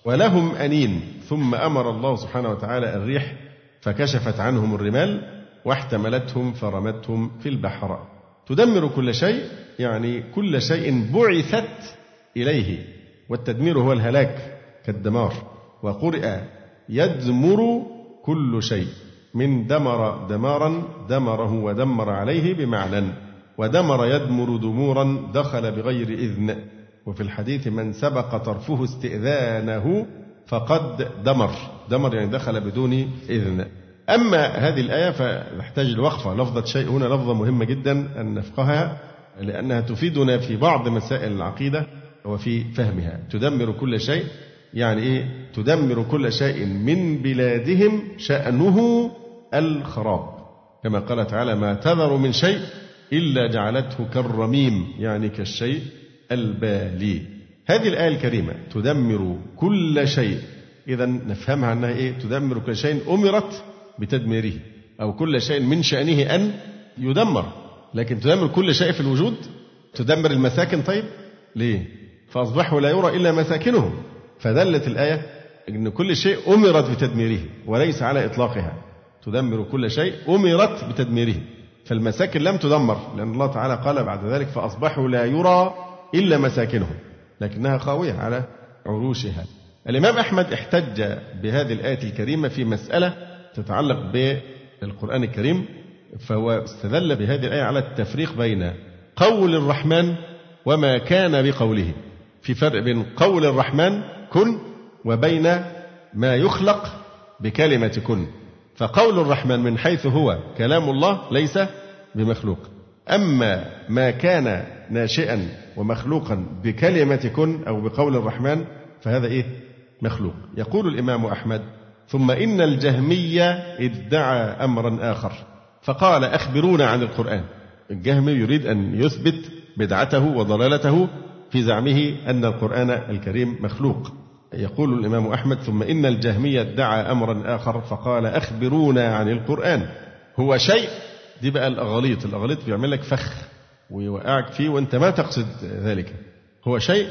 ولهم أنين. ثم أمر الله سبحانه وتعالى الريح فكشفت عنهم الرمال واحتملتهم فرمتهم في البحر. تدمر كل شيء يعني كل شيء بعثت إليه. والتدمير هو الهلاك كالدمار. وقرئ يدمر كل شيء من دمر دمارا دمره ودمر عليه بمعنى ودمر يدمر دمورا دخل بغير إذن. وفي الحديث من سبق طرفه استئذانه فقد دمر دمر يعني دخل بدون إذن. أما هذه الآية فنحتاج الوقفة لفظة شيء هنا لفظة مهمة جدا أن نفقهها لأنها تفيدنا في بعض مسائل العقيدة وفي فهمها. تدمر كل شيء يعني إيه؟ تدمر كل شيء من بلادهم شأنه الخراب. كما قال تعالى ما تذر من شيء إلا جعلته كالرميم يعني كالشيء البالي. هذه الآية الكريمة تدمر كل شيء. إذا نفهمها أنها إيه؟ تدمر كل شيء أمرت بتدميره أو كل شيء من شأنه أن يدمر. لكن تدمر كل شيء في الوجود؟ تدمر المساكن طيب؟ ليه؟ فأصبحوا لا يرى إلا مساكنهم. فدلت الآية أن كل شيء أمرت بتدميره وليس على إطلاقها. تدمر كل شيء أمرت بتدميره. فالمساكن لم تدمر لأن الله تعالى قال بعد ذلك فأصبحوا لا يرى إلا مساكنهم. لكنها خاوية على عروشها. الإمام أحمد احتج بهذه الآية الكريمة في مسألة تتعلق بالقرآن الكريم فهو استدل بهذه الآية على التفريق بين قول الرحمن وما كان بقوله. في فرق بين قول الرحمن كن وبين ما يخلق بكلمة كن. فقول الرحمن من حيث هو كلام الله ليس بمخلوق. أما ما كان ناشئا ومخلوقا بكلمة كن أو بقول الرحمن فهذا إيه؟ مخلوق. يقول الإمام أحمد ثم إن الجهمية ادعى أمرا آخر. فقال أخبرونا عن القرآن. الجهمي يريد أن يثبت بدعته وضلالته في زعمه أن القرآن الكريم مخلوق. يقول الإمام أحمد ثم إن الجهمية ادعى أمرا آخر فقال أخبرونا عن القرآن. هو شيء دي بقى الأغاليط الأغاليط بيعمل لك فخ ويوقعك فيه وأنت ما تقصد ذلك. هو شيء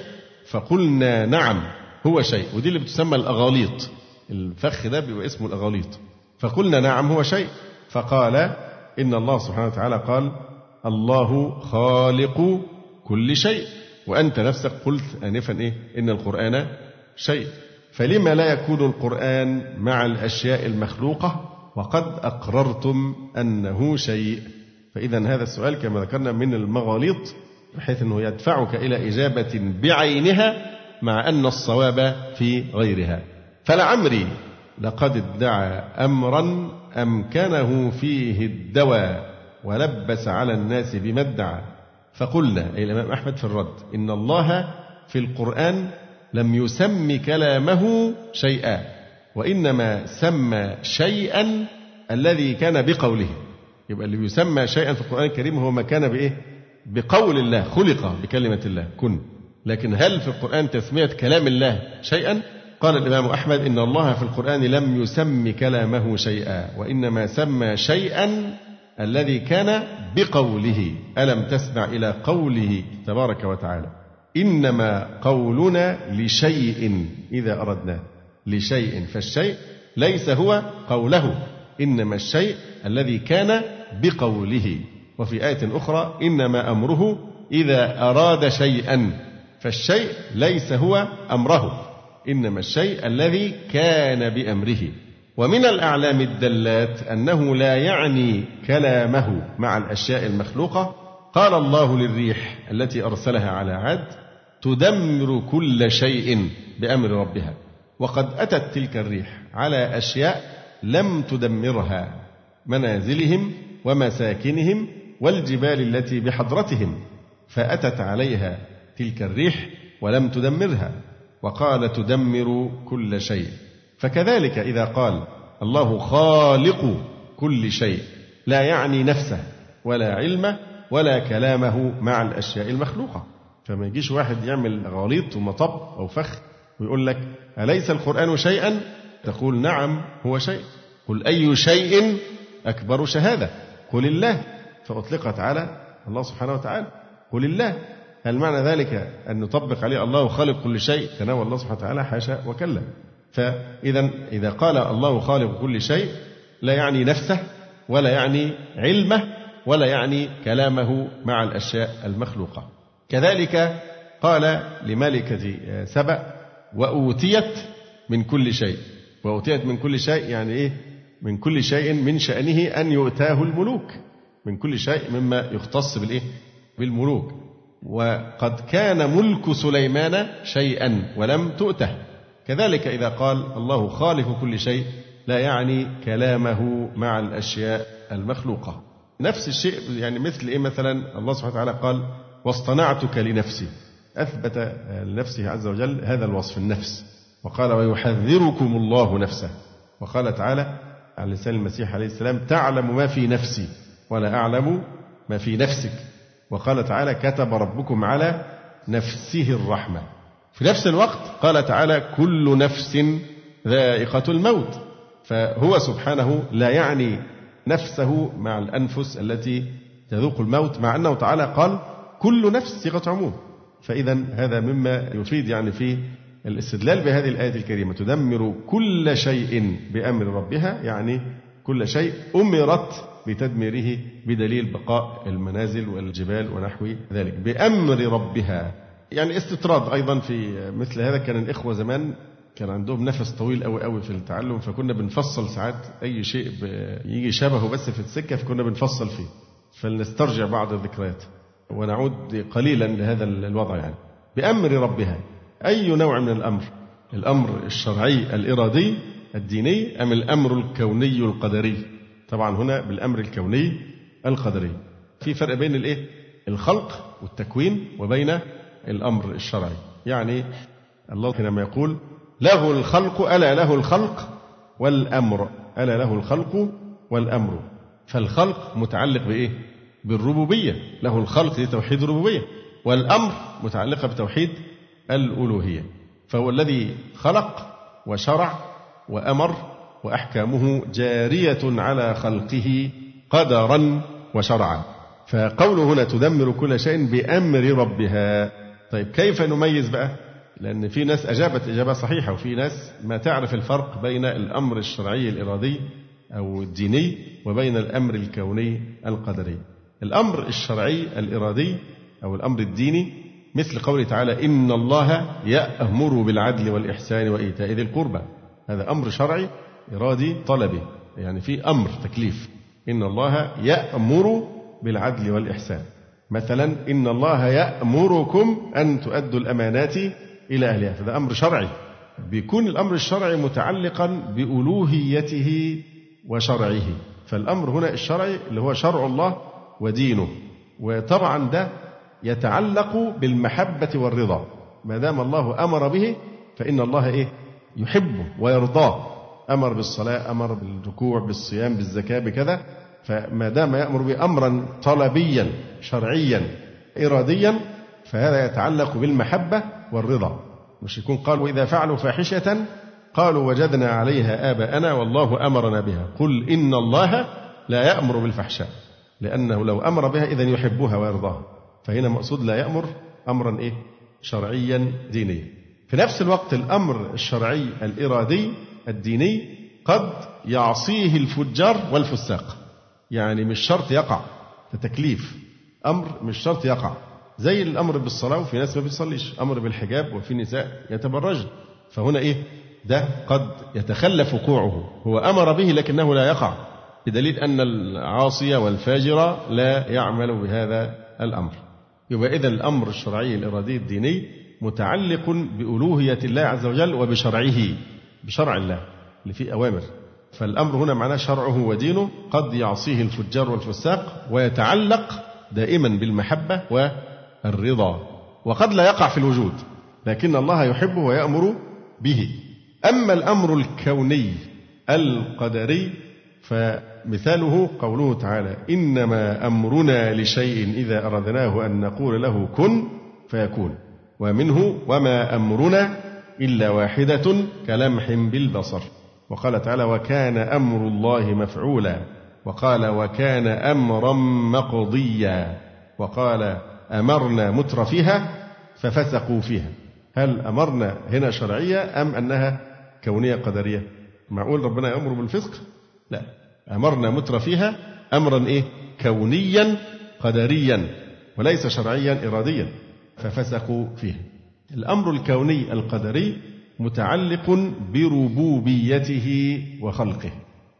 فقلنا نعم هو شيء. ودي اللي بتسمى الأغاليط الفخ ده بيبقى اسمه الأغاليط فقلنا نعم هو شيء. فقال إن الله سبحانه وتعالى قال الله خالق كل شيء. وأنت نفسك قلت آنفا إيه؟ إن القرآن شيء. فلما لا يكون القرآن مع الأشياء المخلوقة وقد أقررتم أنه شيء. فإذا هذا السؤال كما ذكرنا من المغاليط بحيث أنه يدفعك إلى إجابة بعينها مع أن الصواب في غيرها. فلعمري لقد ادعى أمرا أمكنه فيه الدواء ولبس على الناس بما ادعى فقلنا أي الإمام أحمد في الرد إن الله في القرآن لم يسم كلامه شيئا وإنما سمى شيئا الذي كان بقوله. يبقى اللي يسمى شيئا في القرآن الكريم هو ما كان بإيه؟ بقول الله خلق بكلمة الله كن. لكن هل في القرآن تسمية كلام الله شيئا؟ قال الإمام أحمد إن الله في القرآن لم يسم كلامه شيئا وإنما سمى شيئا الذي كان بقوله ألم تسمع إلى قوله تبارك وتعالى؟ إنما قولنا لشيء إذا أردناه. لشيء فالشيء ليس هو قوله إنما الشيء الذي كان بقوله. وفي آية أخرى إنما أمره إذا أراد شيئا فالشيء ليس هو أمره. إنما الشيء الذي كان بأمره. ومن الأعلام الدلات أنه لا يعني كلامه مع الأشياء المخلوقة. قال الله للريح التي أرسلها على عاد تدمر كل شيء بأمر ربها. وقد أتت تلك الريح على أشياء لم تدمرها منازلهم ومساكنهم والجبال التي بحضرتهم. فأتت عليها تلك الريح ولم تدمرها. وقال تدمر كل شيء. فكذلك إذا قال الله خالق كل شيء لا يعني نفسه ولا علمه ولا كلامه مع الأشياء المخلوقة. فما يجيش واحد يعمل غليط ومطب أو فخ ويقول لك أليس القرآن شيئا؟ تقول نعم هو شيء. قل أي شيء أكبر شهادة؟ قل الله. فأطلقت على الله سبحانه وتعالى. قل الله. هل معنى ذلك أن نطبق عليه الله خالق كل شيء؟ تناول الله سبحانه وتعالى حاشا وكلا. فإذا إذا قال الله خالق كل شيء لا يعني نفسه ولا يعني علمه ولا يعني كلامه مع الأشياء المخلوقة. كذلك قال لملكة سبأ وأوتيت من كل شيء. وأوتيت من كل شيء يعني إيه؟ من كل شيء من شأنه أن يؤتاه الملوك. من كل شيء مما يختص بالإيه؟ بالملوك. وقد كان ملك سليمان شيئا ولم تؤته. كذلك إذا قال الله خالق كل شيء لا يعني كلامه مع الأشياء المخلوقة. نفس الشيء يعني مثل إيه مثلا؟ الله سبحانه وتعالى قال واصطنعتك لنفسي. أثبت لنفسه عز وجل هذا الوصف النفس. وقال ويحذركم الله نفسه. وقال تعالى على لسان المسيح عليه السلام تعلم ما في نفسي ولا أعلم ما في نفسك. وقال تعالى كتب ربكم على نفسه الرحمة. في نفس الوقت قال تعالى كل نفس ذائقة الموت فهو سبحانه لا يعني نفسه مع الأنفس التي تذوق الموت مع أنه تعالى قال كل نفس صيغة عموم. فإذا هذا مما يفيد يعني في الاستدلال بهذه الآية الكريمة. تدمر كل شيء بأمر ربها يعني كل شيء أمرت بتدميره بدليل بقاء المنازل والجبال ونحو ذلك. بأمر ربها. يعني استطراد أيضا في مثل هذا. كان الإخوة زمان كان عندهم نفس طويل قوي قوي في التعلم فكنا بنفصل ساعات أي شيء يجي شبهه بس في السكة فكنا بنفصل فيه. فلنسترجع بعض الذكريات ونعود قليلا لهذا الوضع يعني. بأمر ربها أي نوع من الأمر؟ الأمر الشرعي الإرادي الديني أم الأمر الكوني القدري؟ طبعا هنا بالأمر الكوني القدري. في فرق بين الإيه؟ الخلق والتكوين وبين الأمر الشرعي. يعني الله حينما يقول له الخلق ألا له الخلق والأمر ألا له الخلق والأمر. فالخلق متعلق بإيه؟ بالربوبية. له الخلق لتوحيد الربوبية والأمر متعلقة بتوحيد الألوهية. فهو الذي خلق وشرع وأمر وأحكامه جارية على خلقه قدرا وشرعا. فقوله هنا تدمر كل شيء بأمر ربها. طيب. كيف نميز بقى؟ لأن في ناس أجابت إجابة صحيحة وفي ناس ما تعرف الفرق بين الأمر الشرعي الإرادي أو الديني وبين الأمر الكوني القدري. الأمر الشرعي الإرادي أو الأمر الديني مثل قوله تعالى إن الله يأمر بالعدل والإحسان وإيتاء ذي القربى. هذا أمر شرعي إرادي طلبي. يعني في أمر تكليف. إن الله يأمر بالعدل والإحسان. مثلا إن الله يأمركم أن تؤدوا الأمانات إلى أهلها. فده أمر شرعي. بيكون الأمر الشرعي متعلقا بألوهيته وشرعه. فالأمر هنا الشرعي اللي هو شرع الله ودينه. وطبعا ده يتعلق بالمحبة والرضا. ما دام الله أمر به فإن الله إيه؟ يحبه ويرضاه. أمر بالصلاة أمر بالركوع بالصيام بالزكاة بكذا. فما دام يأمر بأمرا طلبيا شرعيا إراديا فهذا يتعلق بالمحبة والرضا. مش يكون قال وإذا فعلوا فاحشة قالوا وجدنا عليها آباءنا والله أمرنا بها. قل إن الله لا يأمر بالفحشاء لأنه لو أمر بها إذا يحبها ويرضاها. فهنا مقصود لا يأمر أمرا إيه؟ شرعيا دينيا. في نفس الوقت الأمر الشرعي الإرادي الديني قد يعصيه الفجار والفساق. يعني مش شرط يقع ده تكليف. أمر مش شرط يقع. زي الأمر بالصلاة وفي ناس ما بتصليش أمر بالحجاب وفي نساء يتبرجن. فهنا إيه؟ ده قد يتخلف وقوعه. هو أمر به لكنه لا يقع. بدليل أن العاصي والفاجر لا يعمل بهذا الأمر. يبقى إذا الأمر الشرعي الإرادي الديني متعلق بألوهية الله عز وجل وبشرعه بشرع الله اللي فيه أوامر. فالأمر هنا معناه شرعه ودينه قد يعصيه الفجار والفساق ويتعلق دائما بالمحبة والرضا. وقد لا يقع في الوجود لكن الله يحبه ويأمر به. أما الأمر الكوني القدري فمثاله قوله تعالى إنما أمرنا لشيء إذا أردناه أن نقول له كن فيكون. ومنه وما أمرنا إلا واحدة كلمح بالبصر. وقال تعالى وكان أمر الله مفعولا. وقال وكان أمرا مقضيا. وقال أمرنا متر فيها ففسقوا فيها. هل أمرنا هنا شرعية أم أنها كونية قدرية؟ معقول ربنا يأمر بالفسق؟ لا. أمرنا متر فيها أمرا إيه؟ كونيا قدريا وليس شرعيا إراديا. ففسقوا فيه الأمر الكوني القدري متعلق بربوبيته وخلقه.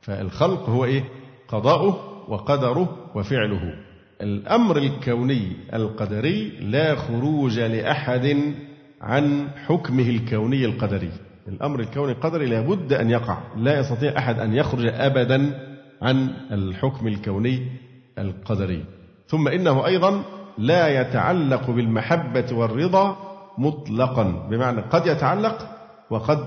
فالخلق هو إيه؟ قضاؤه وقدره وفعله. الأمر الكوني القدري لا خروج لأحد عن حكمه الكوني القدري. الأمر الكوني القدري لابد أن يقع. لا يستطيع أحد أن يخرج أبدا عن الحكم الكوني القدري. ثم إنه أيضا لا يتعلق بالمحبة والرضا مطلقا. بمعنى قد يتعلق وقد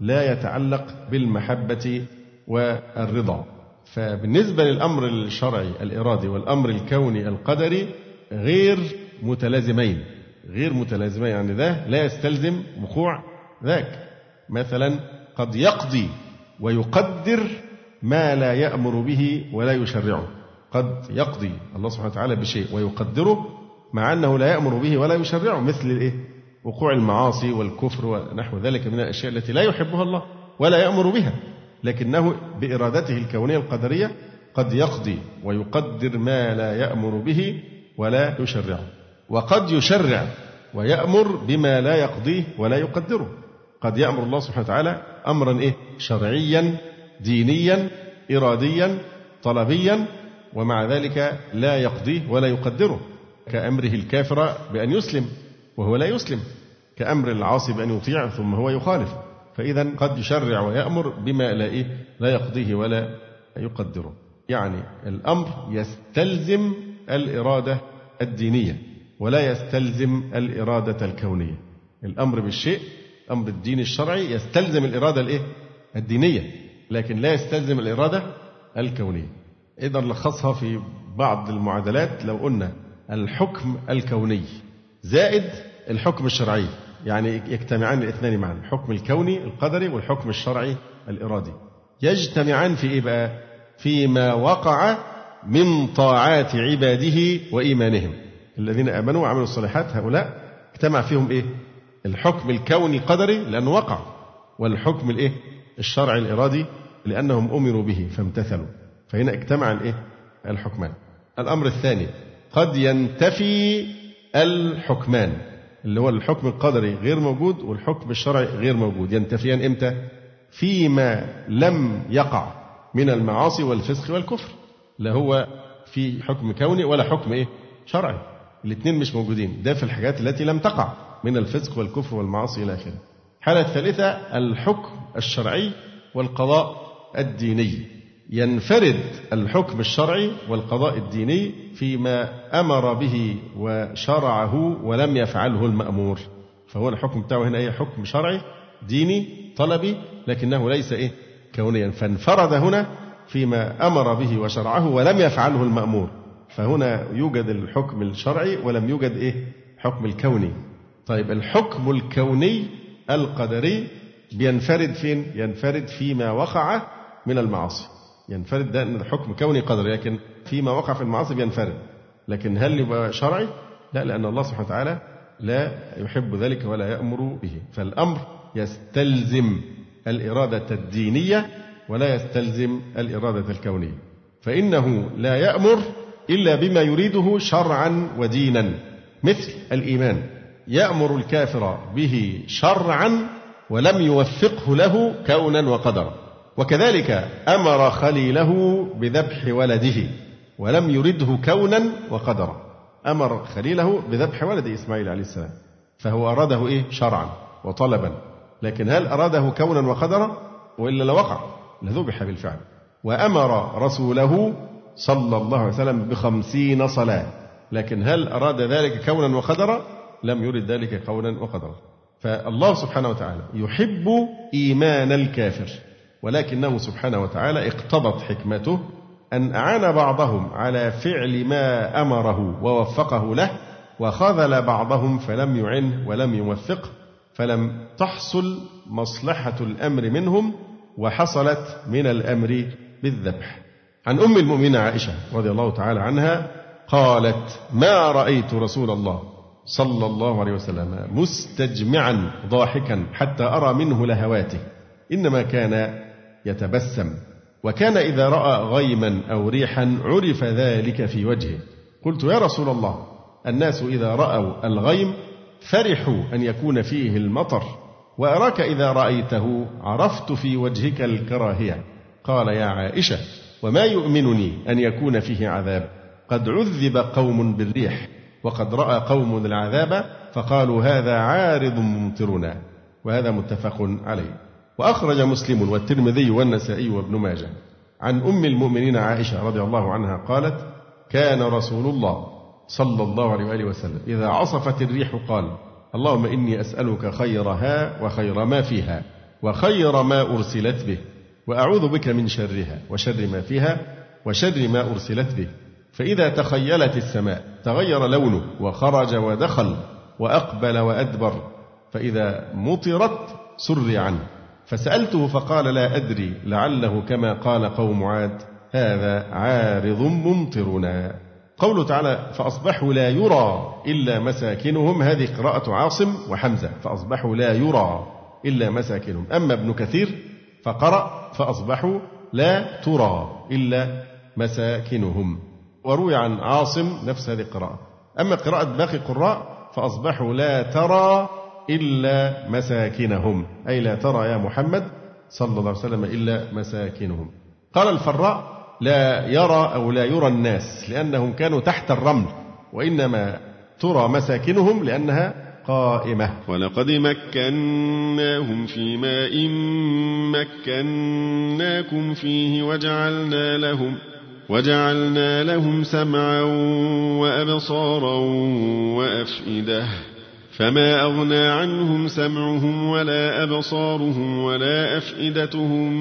لا يتعلق بالمحبة والرضا. فبالنسبة للأمر الشرعي الإرادي والأمر الكوني القدري غير متلازمين. غير متلازمين يعني ده لا يستلزم وقوع ذاك. مثلا قد يقضي ويقدر ما لا يأمر به ولا يشرعه. قد يقضي الله سبحانه وتعالى بشيء ويقدره مع أنه لا يأمر به ولا يشرعه مثل الإيه؟ وقوع المعاصي والكفر ونحو ذلك من الأشياء التي لا يحبها الله ولا يأمر بها لكنه بإرادته الكونية القدرية قد يقضي ويقدر ما لا يأمر به ولا يشرعه وقد يشرع ويأمر بما لا يقضيه ولا يقدره. قد يأمر الله سبحانه وتعالى أمرا إيه؟ شرعيا دينيا إراديا طلبيا ومع ذلك لا يقضيه ولا يقدره كأمره الكافر بأن يسلم. وهو لا يسلم كأمر العاصي بأن يطيع ثم هو يخالف. فإذا قد يشرع ويأمر بما لا إيه لا يقضيه ولا يقدره. يعني الأمر يستلزم الإرادة الدينية ولا يستلزم الإرادة الكونية. الأمر بالشيء أمر الدين الشرعي يستلزم الإرادة الإيه؟ الدينية لكن لا يستلزم الإرادة الكونية. إذا لخصها في بعض المعادلات لو قلنا الحكم الكوني. زائد الحكم الشرعي يعني يجتمعان الاثنان معا الحكم الكوني القدري والحكم الشرعي الإرادي. يجتمعان في إيه بقى؟ فيما وقع من طاعات عباده وإيمانهم. الذين آمنوا وعملوا الصالحات هؤلاء اجتمع فيهم إيه؟ الحكم الكوني قدري لأنه وقع والحكم الإيه؟ الشرعي الإرادي لأنهم أمروا به فامتثلوا. فهنا اجتمع الإيه الحكمان. الأمر الثاني قد ينتفي الحكمان اللي هو الحكم القدري غير موجود والحكم الشرعي غير موجود. ينتفيان إمتى؟ فيما لم يقع من المعاصي والفسق والكفر. لا هو في حكم كوني ولا حكم إيه؟ شرعي. الاثنين مش موجودين. ده في الحاجات التي لم تقع من الفسق والكفر والمعاصي إلى آخره. الحالة الثالثة الحكم الشرعي والقضاء الديني. ينفرد الحكم الشرعي والقضاء الديني فيما أمر به وشرعه ولم يفعله المأمور. فهو الحكم بتاعه هنا إيه؟ حكم شرعي ديني طلبي لكنه ليس إيه؟ كونيا. فانفرد هنا فيما أمر به وشرعه ولم يفعله المأمور. فهنا يوجد الحكم الشرعي ولم يوجد إيه؟ حكم الكوني. طيب الحكم الكوني القدري بينفرد فين؟ ينفرد فيما وقع من المعاصي. ينفرد ده إن حكم كوني قدري لكن فيما وقع في المعاصي بينفرد. لكن هل يبقى شرعي؟ لا لأن الله سبحانه وتعالى لا يحب ذلك ولا يأمر به. فالأمر يستلزم الإرادة الدينية ولا يستلزم الإرادة الكونية. فإنه لا يأمر إلا بما يريده شرعا ودينا مثل الإيمان. يأمر الكافر به شرعا ولم يوفقه له كونا وقدرا. وكذلك أمر خليله بذبح ولده ولم يرده كونا وقدرا. أمر خليله بذبح ولد إسماعيل عليه السلام فهو أراده إيه؟ شرعا وطلبا. لكن هل أراده كونا وقدرا؟ وإلا لوقع لذبح بالفعل. وأمر رسوله صلى الله عليه وسلم بخمسين صلاة. لكن هل أراد ذلك كونا وقدرا؟ لم يرد ذلك كونا وقدرا. فالله سبحانه وتعالى يحب إيمان الكافر. ولكنه سبحانه وتعالى اقتضت حكمته أن أعان بعضهم على فعل ما أمره ووفقه له وخذل بعضهم فلم يعنه ولم يوفقه فلم تحصل مصلحة الأمر منهم وحصلت من الأمر بالذبح. عن أم المؤمنين عائشة رضي الله تعالى عنها قالت ما رأيت رسول الله صلى الله عليه وسلم مستجمعا ضاحكا حتى أرى منه لهواته إنما كان يتبسم. وكان إذا رأى غيما أو ريحا عرف ذلك في وجهه. قلت يا رسول الله الناس إذا رأوا الغيم فرحوا أن يكون فيه المطر. وأراك إذا رأيته عرفت في وجهك الكراهية. قال يا عائشة وما يؤمنني أن يكون فيه عذاب؟ قد عذب قوم بالريح وقد رأى قوم العذاب فقالوا هذا عارض ممطرنا. وهذا متفق عليه. وأخرج مسلم والترمذي والنسائي وابن ماجه. عن أم المؤمنين عائشة رضي الله عنها قالت كان رسول الله صلى الله عليه وآله وسلم إذا عصفت الريح قال اللهم إني أسألك خيرها وخير ما فيها وخير ما أرسلت به وأعوذ بك من شرها وشر ما فيها وشر ما أرسلت به. فإذا تخيلت السماء تغير لونه وخرج ودخل وأقبل وأدبر فإذا مطرت سر عنه. فسألته فقال لا أدري لعله كما قال قوم عاد هذا عارض ممطرنا. قوله تعالى فأصبحوا لا يرى إلا مساكنهم. هذه قراءة عاصم وحمزة. فأصبحوا لا يرى إلا مساكنهم. أما ابن كثير فقرأ فأصبحوا لا ترى إلا مساكنهم. وروي عن عاصم نفس هذه القراءة. أما قراءة باقي القراء فأصبحوا لا ترى إلا مساكنهم. أي لا ترى يا محمد صلى الله عليه وسلم إلا مساكنهم. قال الفراء لا يرى أو لا يرى الناس لأنهم كانوا تحت الرمل وإنما ترى مساكنهم لأنها قائمة. ولقد مكناهم في ماء مكناكم فيه وجعلنا لهم وجعلنا لهم سمعا وأبصارا وأفئدة. فما أغنى عنهم سمعهم ولا أبصارهم ولا أفئدتهم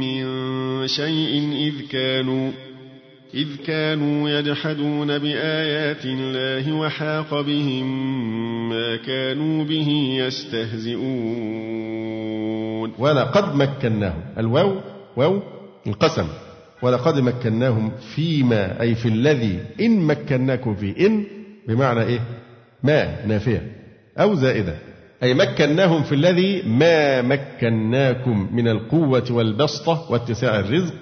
من شيء إذ كانوا إذ كانوا يجحدون بآيات الله وحاق بهم ما كانوا به يستهزئون ولقد مكناهم. الواو واو القسم ولقد مكناهم فيما أي في الذي إن مكناكم فيه إن بمعنى إيه؟ ما نافية أو زائدة. أي مكناهم في الذي ما مكناكم من القوة والبسطة واتساع الرزق.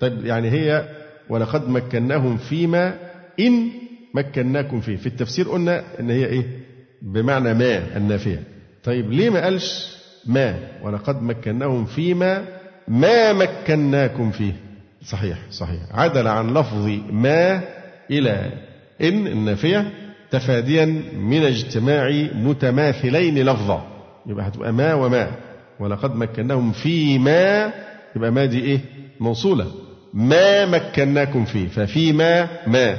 طيب يعني هي ولقد مكناهم فيما إن مكناكم فيه. في التفسير قلنا إن هي إيه؟ بمعنى ما النافية طيب ليه ما قالش ما ولقد مكناهم فيما ما مكناكم فيه. صحيح صحيح. عدل عن لفظ ما إلى إن النافية تفاديا من اجتماع متماثلين لفظا. يبقى هتبقى ما وما. ولقد مكناهم في ما يبقى ما دي إيه؟ موصولة. ما مكناكم فيه ففيما ما.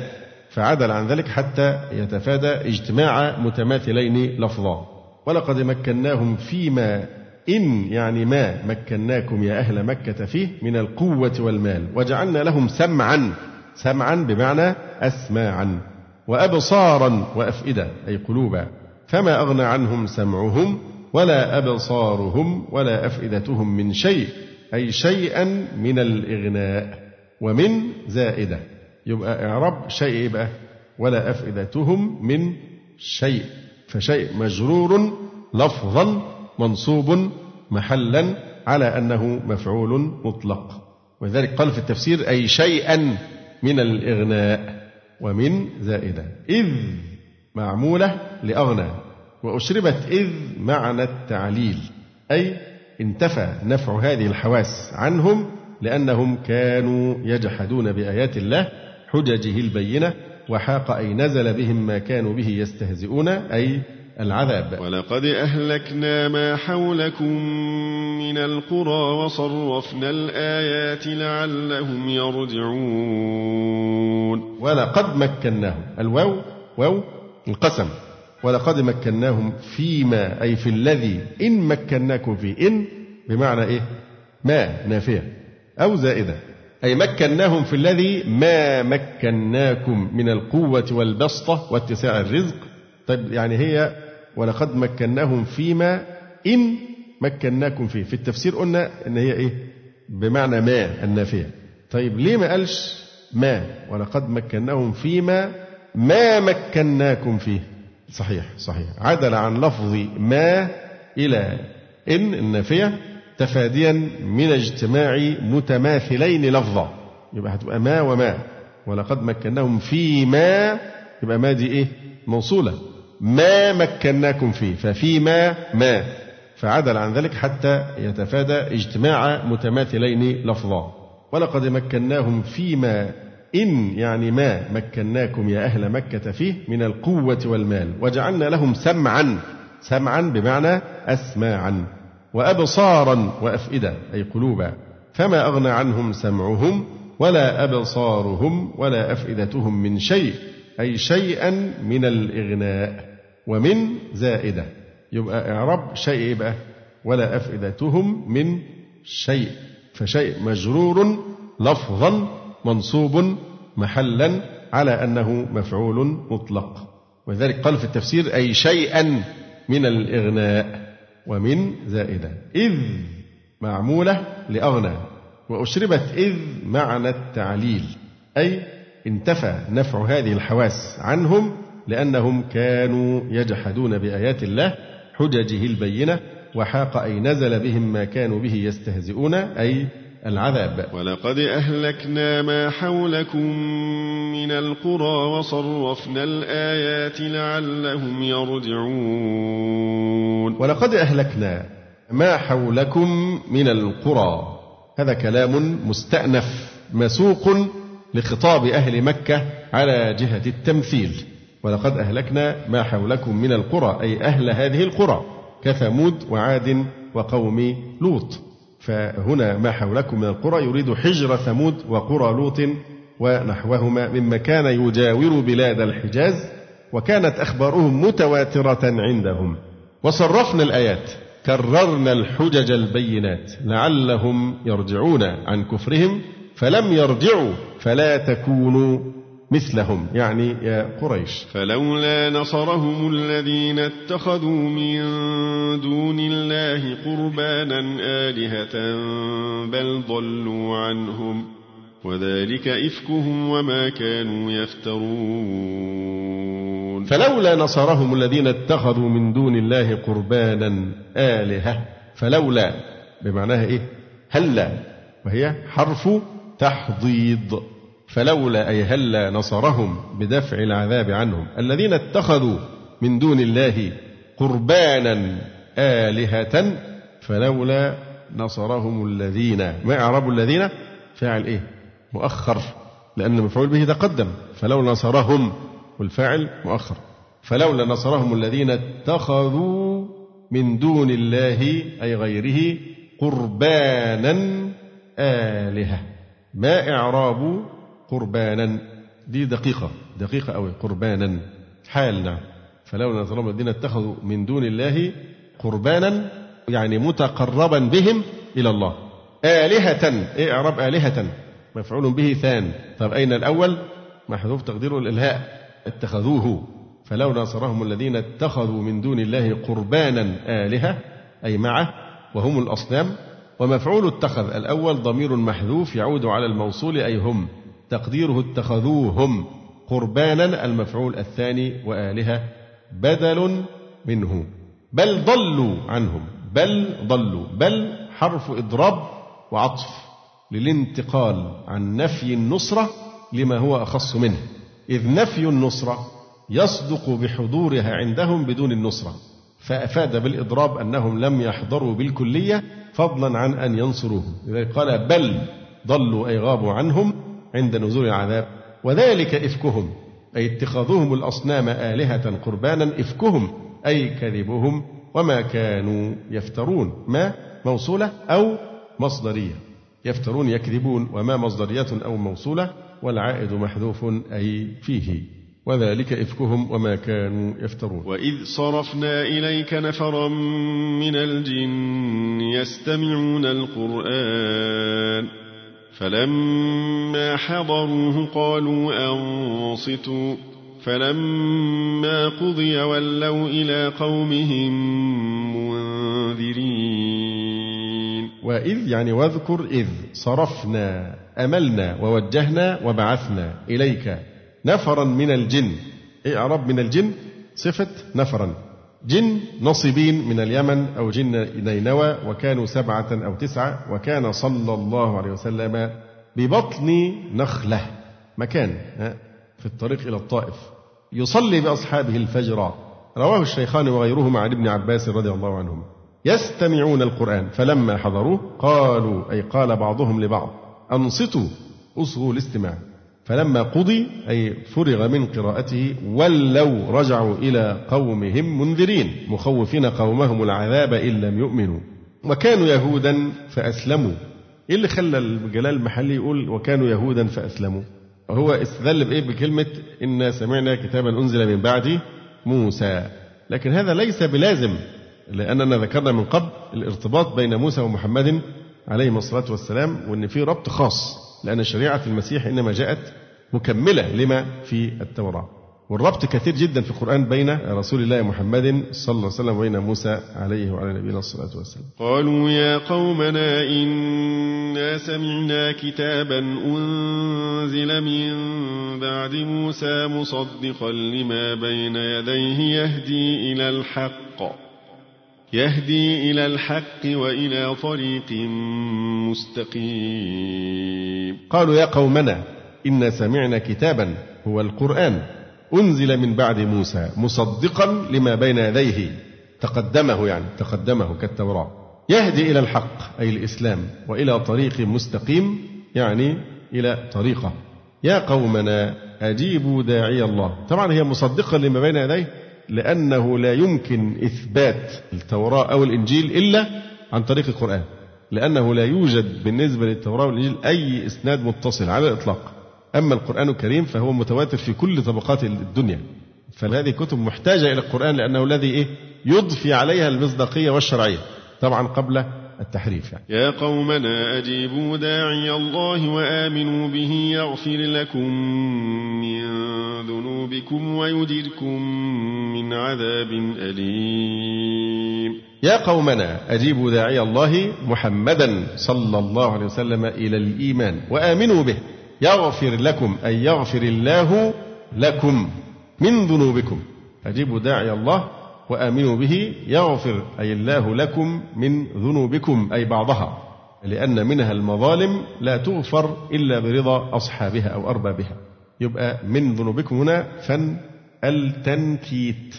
فعدل عن ذلك حتى يتفادى اجتماع متماثلين لفظا. ولقد مكناهم فيما. إن يعني ما مكناكم يا أهل مكة فيه من القوة والمال. وجعلنا لهم سمعا. سمعا بمعنى أسماعا. وأبصارا وأفئدة أي قلوبا. فما أغنى عنهم سمعهم ولا أبصارهم ولا أفئدتهم من شيء أي شيئا من الإغناء. ومن زائدة يبقى إعراب شيء يبقى ولا أفئدتهم من شيء. فشيء مجرور لفظا منصوب محلا على أنه مفعول مطلق. ولذلك قال في التفسير أي شيئا من الإغناء. ومن زائدة. إذ معمولة لأغنى وأشربت إذ معنى التعليل. أي انتفى نفع هذه الحواس عنهم لأنهم كانوا يجحدون بآيات الله حججه البينة وحاق أي نزل بهم ما كانوا به يستهزئون. أي العذاب. ولقد أهلكنا ما حولكم من القرى وصرفنا الآيات لعلهم يرجعون. ولقد مكناهم. الواو واو القسم. ولقد مكناهم فيما أي في الذي إن مكناكم فيه إن بمعنى إيه؟ ما نافية. أو زائدة. أي مكناهم في الذي ما مكناكم من القوة والبسطة واتساع الرزق. طيب يعني هي ولقد مكناهم فيما إن مكناكم فيه. في التفسير قلنا إن هي إيه؟ بمعنى ما النافية طيب ليه ما قالش ما؟ ولقد مكناهم فيما ما مكناكم فيه. صحيح صحيح. عدل عن لفظ ما إلى إن النافية تفاديا من اجتماع متماثلين لفظا. يبقى هتبقى ما وما. ولقد مكناهم فيما يبقى ما دي إيه؟ موصولة. ما مكناكم فيه ففيما ما. فعدل عن ذلك حتى يتفادى اجتماع متماثلين لفظا. ولقد مكناهم فيما إن يعني ما مكناكم يا أهل مكة فيه من القوة والمال. وجعلنا لهم سمعا سمعا بمعنى أسماعا وأبصارا وأفئدة أي قلوبا. فما أغنى عنهم سمعهم ولا أبصارهم ولا أفئدتهم من شيء. أي شيئا من الإغناء ومن زائدة. يبقى إعراب شيء يبقى ولا أفئدتهم من شيء. فشيء مجرور لفظا منصوب محلا على أنه مفعول مطلق. ولذلك قال في التفسير أي شيئا من الإغناء ومن زائدة. إذ معمولة لأغنى. وأشربت إذ معنى التعليل. أي انتفى نفع هذه الحواس عنهم لأنهم كانوا يجحدون بآيات الله حججه البينة وحاق أي نزل بهم ما كانوا به يستهزئون أي العذاب. ولقد أهلكنا ما حولكم من القرى وصرفنا الآيات لعلهم يرجعون. ولقد أهلكنا ما حولكم من القرى. هذا كلام مستأنف مسوق لخطاب أهل مكة على جهة التمثيل. ولقد أهلكنا ما حولكم من القرى أي أهل هذه القرى كثمود وعاد وقوم لوط. فهنا ما حولكم من القرى يريد حجر ثمود وقرى لوط ونحوهما مما كان يجاور بلاد الحجاز وكانت أخبارهم متواترة عندهم. وصرفنا الآيات كررنا الحجج البينات لعلهم يرجعون عن كفرهم. فلم يرجعوا فلا تكونوا مثلهم. يعني يا قريش. فلولا نصرهم الذين اتخذوا من دون الله قربانا آلهة بل ضلوا عنهم وذلك إفكهم وما كانوا يفترون. فلولا نصرهم الذين اتخذوا من دون الله قربانا آلهة فلولا بمعناها إيه؟ هلا وهي حرف تحضيض فلولا أي هلا نصرهم بدفع العذاب عنهم. الذين اتخذوا من دون الله قربانا آلهة فلولا نصرهم الذين. ما إعراب الذين؟ فاعل إيه؟ مؤخر لأن المفعول به تقدم. فلولا نصرهم والفاعل مؤخر. فلولا نصرهم الذين اتخذوا من دون الله أي غيره قربانا آلهة. ما إعراب قربانا. دي دقيقة دقيقة أوي قربانا. حال نعم. فلولا نصرهم الذين اتخذوا من دون الله قربانا يعني متقربا بهم إلى الله. آلهة إيه إعراب آلهة مفعول به ثان. طب أين الأول؟ محذوف تقديره الإلهاء. اتخذوه. فلو ناصرهم الذين اتخذوا من دون الله قربانا آلهة أي معه وهم الأصنام. ومفعول اتخذ الأول ضمير محذوف يعود على الموصول أي هم تقديره اتخذوهم قربانا المفعول الثاني وآلهة بدل منه. بل ضلوا عنهم بل ضلوا بل حرف إضراب وعطف للانتقال عن نفي النصرة لما هو أخص منه. إذ نفي النصرة يصدق بحضورها عندهم بدون النصرة فأفاد بالإضراب أنهم لم يحضروا بالكلية فضلا عن أن ينصروهم. لذلك قال بل ضلوا أي غابوا عنهم عند نزول العذاب. وذلك إفكهم أي اتخاذهم الأصنام آلهة قربانا إفكهم أي كذبهم وما كانوا يفترون ما موصولة أو مصدرية. يفترون يكذبون وما مصدرية أو موصولة. والعائد محذوف أي فيه. وذلك إفكهم وما كانوا يفترون. وإذ صرفنا إليك نفرا من الجن يستمعون القرآن فلما حضروه قالوا أنصتوا فلما قضي ولوا إلى قومهم منذرين. وإذ يعني واذكر إذ صرفنا أملنا ووجهنا وبعثنا إليك نفرا من الجن. إيه أعراب من الجن؟ صفة نفرا. جن نصبين من اليمن أو جن نينوى وكانوا سبعة أو تسعة وكان صلى الله عليه وسلم ببطن نخلة مكان في الطريق إلى الطائف يصلي بأصحابه الفجر. رواه الشيخان وغيرهما عن ابن عباس رضي الله عنهما يستمعون القرآن فلما حضروه قالوا أي قال بعضهم لبعض أنصتوا أصغوا الاستماع. فلما قضي أي فرغ من قراءته ولوا رجعوا إلى قومهم منذرين مخوفين قومهم العذاب إن لم يؤمنوا. وكانوا يهودا فأسلموا. إيه اللي خلى الجلال المحلي يقول وكانوا يهودا فأسلموا؟ هو استدل بإيه؟ بكلمة إنا سمعنا كتابا أنزل من بعد موسى. لكن هذا ليس بلازم لأننا ذكرنا من قبل الارتباط بين موسى ومحمد عليهما الصلاة والسلام وأن في ربط خاص. لأن شريعة المسيح إنما جاءت مكملة لما في التوراة. والربط كثير جدا في القرآن بين رسول الله محمد صلى الله عليه وسلم وبين موسى عليه وعلى نبينا الصلاة والسلام قالوا يا قومنا إنا سمعنا كتابا أنزل من بعد موسى مصدقا لما بين يديه يهدي إلى الحق. يهدي إلى الحق وإلى طريق مستقيم. قالوا يا قومنا إنا سمعنا كتابا هو القرآن. أنزل من بعد موسى مصدقا لما بين يديه. تقدمه يعني تقدمه كالتوراة. يهدي إلى الحق أي الإسلام وإلى طريق مستقيم يعني إلى طريقة. يا قومنا أجيبوا داعي الله. طبعا هي مصدقة لما بين يديه. لأنه لا يمكن إثبات التوراة أو الإنجيل إلا عن طريق القرآن. لأنه لا يوجد بالنسبة للتوراة والإنجيل أي إسناد متصل على الإطلاق. أما القرآن الكريم فهو متواتر في كل طبقات الدنيا. فهذه كتب محتاجة إلى القرآن لأنه الذي إيه؟ يضفي عليها المصداقية والشرعية. طبعا قبل التحريف يعني. يا قومنا أجيبوا داعي الله وآمنوا به يغفر لكم من ذنوبكم ويجركم من عذاب أليم يا قومنا أجيبوا داعي الله محمدا صلى الله عليه وسلم إلى الإيمان وآمنوا به يغفر لكم أي يغفر الله لكم من ذنوبكم أجيبوا داعي الله وآمنوا به يغفر أي الله لكم من ذنوبكم أي بعضها لأن منها المظالم لا تغفر إلا برضا أصحابها أو أربابها. يبقى من ذنوبكم هنا فن التنكيت.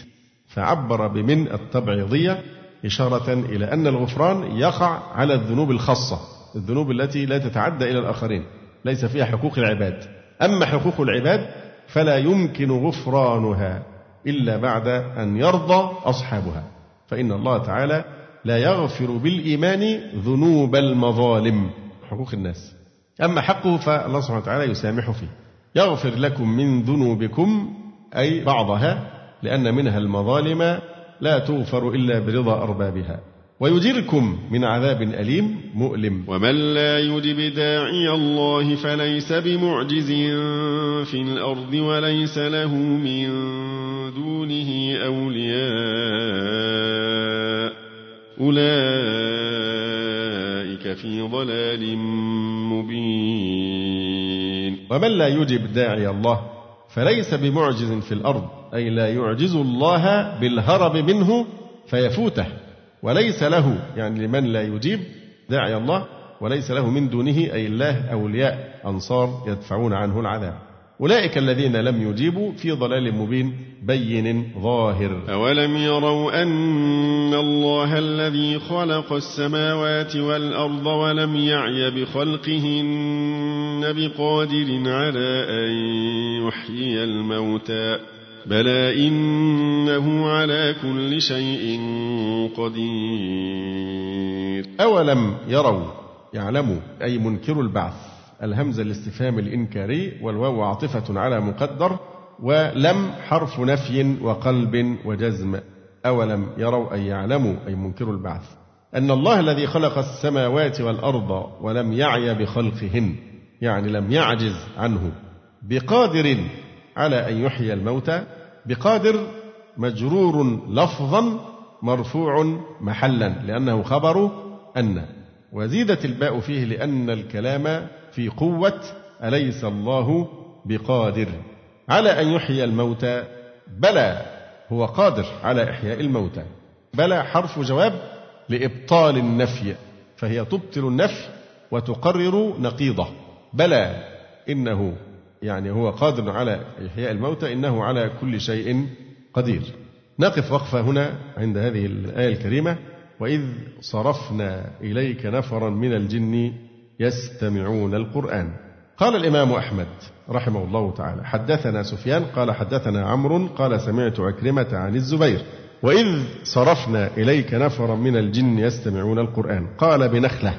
فعبر بمن التبعيضية إشارة إلى أن الغفران يقع على الذنوب الخاصة الذنوب التي لا تتعدى إلى الآخرين ليس فيها حقوق العباد. أما حقوق العباد فلا يمكن غفرانها. إلا بعد أن يرضى أصحابها. فإن الله تعالى لا يغفر بالإيمان ذنوب المظالم. حقوق الناس. أما حقه فالله سبحانه وتعالى يسامح فيه. يغفر لكم من ذنوبكم أي بعضها لأن منها المظالم لا تغفر إلا برضا أربابها. ويجركم من عذاب أليم مؤلم. ومن لا يجب داعي الله فليس بمعجز في الأرض وليس له من دونه أولياء. أولئك في ضلال مبين. ومن لا يجب داعي الله فليس بمعجز في الأرض أي لا يعجز الله بالهرب منه فيفوته. وليس له يعني لمن لا يجيب داعي الله وليس له من دونه أي الله أولياء أنصار يدفعون عنه العذاب. أولئك الذين لم يجيبوا في ضلال مبين بين ظاهر. أولم يروا أن الله الذي خلق السماوات والأرض ولم يعي بخلقهن بقادر على أن يحيي الموتى. بلى إنه على كل شيء قدير. أولم يروا يعلموا أي منكر البعث الهمزة الاستفهام الإنكاري والواو عاطفة على مقدر ولم حرف نفي وقلب وجزم. أولم يروا أي يعلموا أي منكر البعث أن الله الذي خلق السماوات والأرض ولم يعي بخلقهن يعني لم يعجز عنه بقادر على أن يحيي الموتى بقادر مجرور لفظا مرفوع محلا لأنه خبر أن. وزيدت الباء فيه لأن الكلام في قوة أليس الله بقادر. على أن يحيي الموتى بلى هو قادر على إحياء الموتى بلى حرف جواب لإبطال النفي فهي تبطل النفي وتقرر نقيضه. بلى إنه يعني هو قادر على إحياء الموتى إنه على كل شيء قدير. نقف وقفة هنا عند هذه الآية الكريمة. وإذ صرفنا إليك نفرا من الجن يستمعون القرآن. قال الإمام أحمد رحمه الله تعالى حدثنا سفيان قال حدثنا عمرو قال سمعت عكرمة عن الزبير وإذ صرفنا إليك نفرا من الجن يستمعون القرآن. قال بنخلة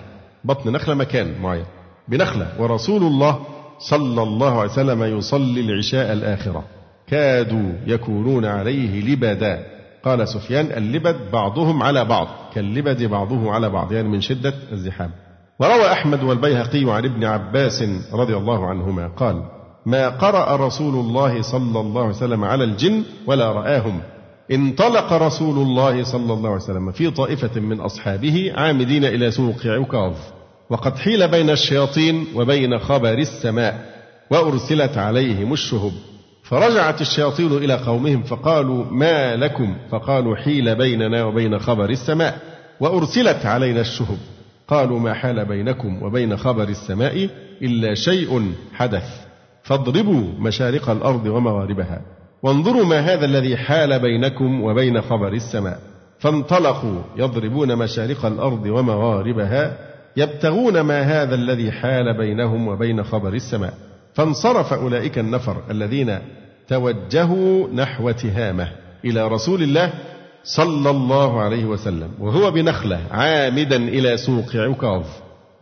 بطن نخلة مكان معين. بنخلة ورسول الله صلى الله عليه وسلم يصلي العشاء الآخرة. كادوا يكونون عليه لبدا. قال سفيان اللبد بعضهم على بعض. كاللبد بعضه على بعض يعني من شدة الزحام. وروى أحمد والبيهقي عن ابن عباس رضي الله عنهما قال ما قرأ رسول الله صلى الله عليه وسلم على الجن ولا رآهم. انطلق رسول الله صلى الله عليه وسلم في طائفة من أصحابه عامدين إلى سوق عكاظ. وقد حيل بين الشياطين وبين خبر السماء وأرسلت عليهم الشهب. فرجعت الشياطين إلى قومهم فقالوا ما لكم؟ فقالوا حيل بيننا وبين خبر السماء وأرسلت علينا الشهب. قالوا ما حال بينكم وبين خبر السماء إلا شيء حدث. فاضربوا مشارق الأرض ومغاربها. وانظروا ما هذا الذي حال بينكم وبين خبر السماء. فانطلقوا يضربون مشارق الأرض ومغاربها يبتغون ما هذا الذي حال بينهم وبين خبر السماء. فانصرف أولئك النفر الذين توجهوا نحو تهامة إلى رسول الله صلى الله عليه وسلم وهو بنخلة عامدا إلى سوق عكاظ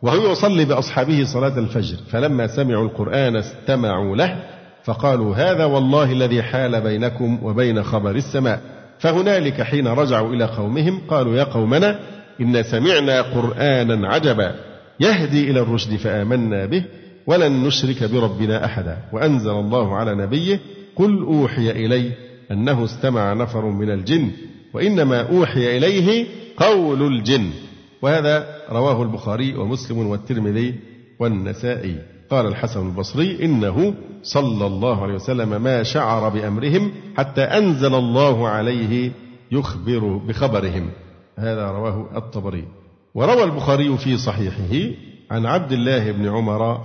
وهو يصلي بأصحابه صلاة الفجر فلما سمعوا القرآن استمعوا له فقالوا هذا والله الذي حال بينكم وبين خبر السماء. فهنالك حين رجعوا إلى قومهم قالوا يا قومنا إن سمعنا قرآنا عجبا يهدي إلى الرشد فآمنا به ولن نشرك بربنا أحدا وأنزل الله على نبيه قل أوحي إلي أنه استمع نفر من الجن وإنما أوحي إليه قول الجن وهذا رواه البخاري ومسلم والترمذي والنسائي قال الحسن البصري إنه صلى الله عليه وسلم ما شعر بأمرهم حتى أنزل الله عليه يخبر بخبرهم هذا رواه الطبري. وروى البخاري في صحيحه عن عبد الله بن عمر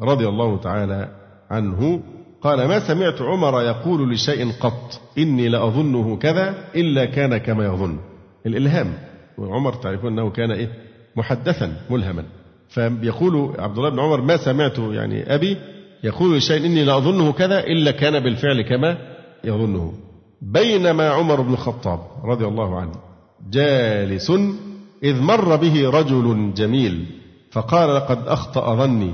رضي الله تعالى عنه قال ما سمعت عمر يقول لشيء قط إني لأظنه كذا إلا كان كما يظن. الإلهام. وعمر تعرفون أنه كان إيه؟ محدثا ملهما. فيقول عبد الله بن عمر ما سمعت يعني أبي يقول لشيء إني لأظنه كذا إلا كان بالفعل كما يظنه. بينما عمر بن الخطاب رضي الله عنه جالس إذ مر به رجل جميل فقال لقد أخطأ ظني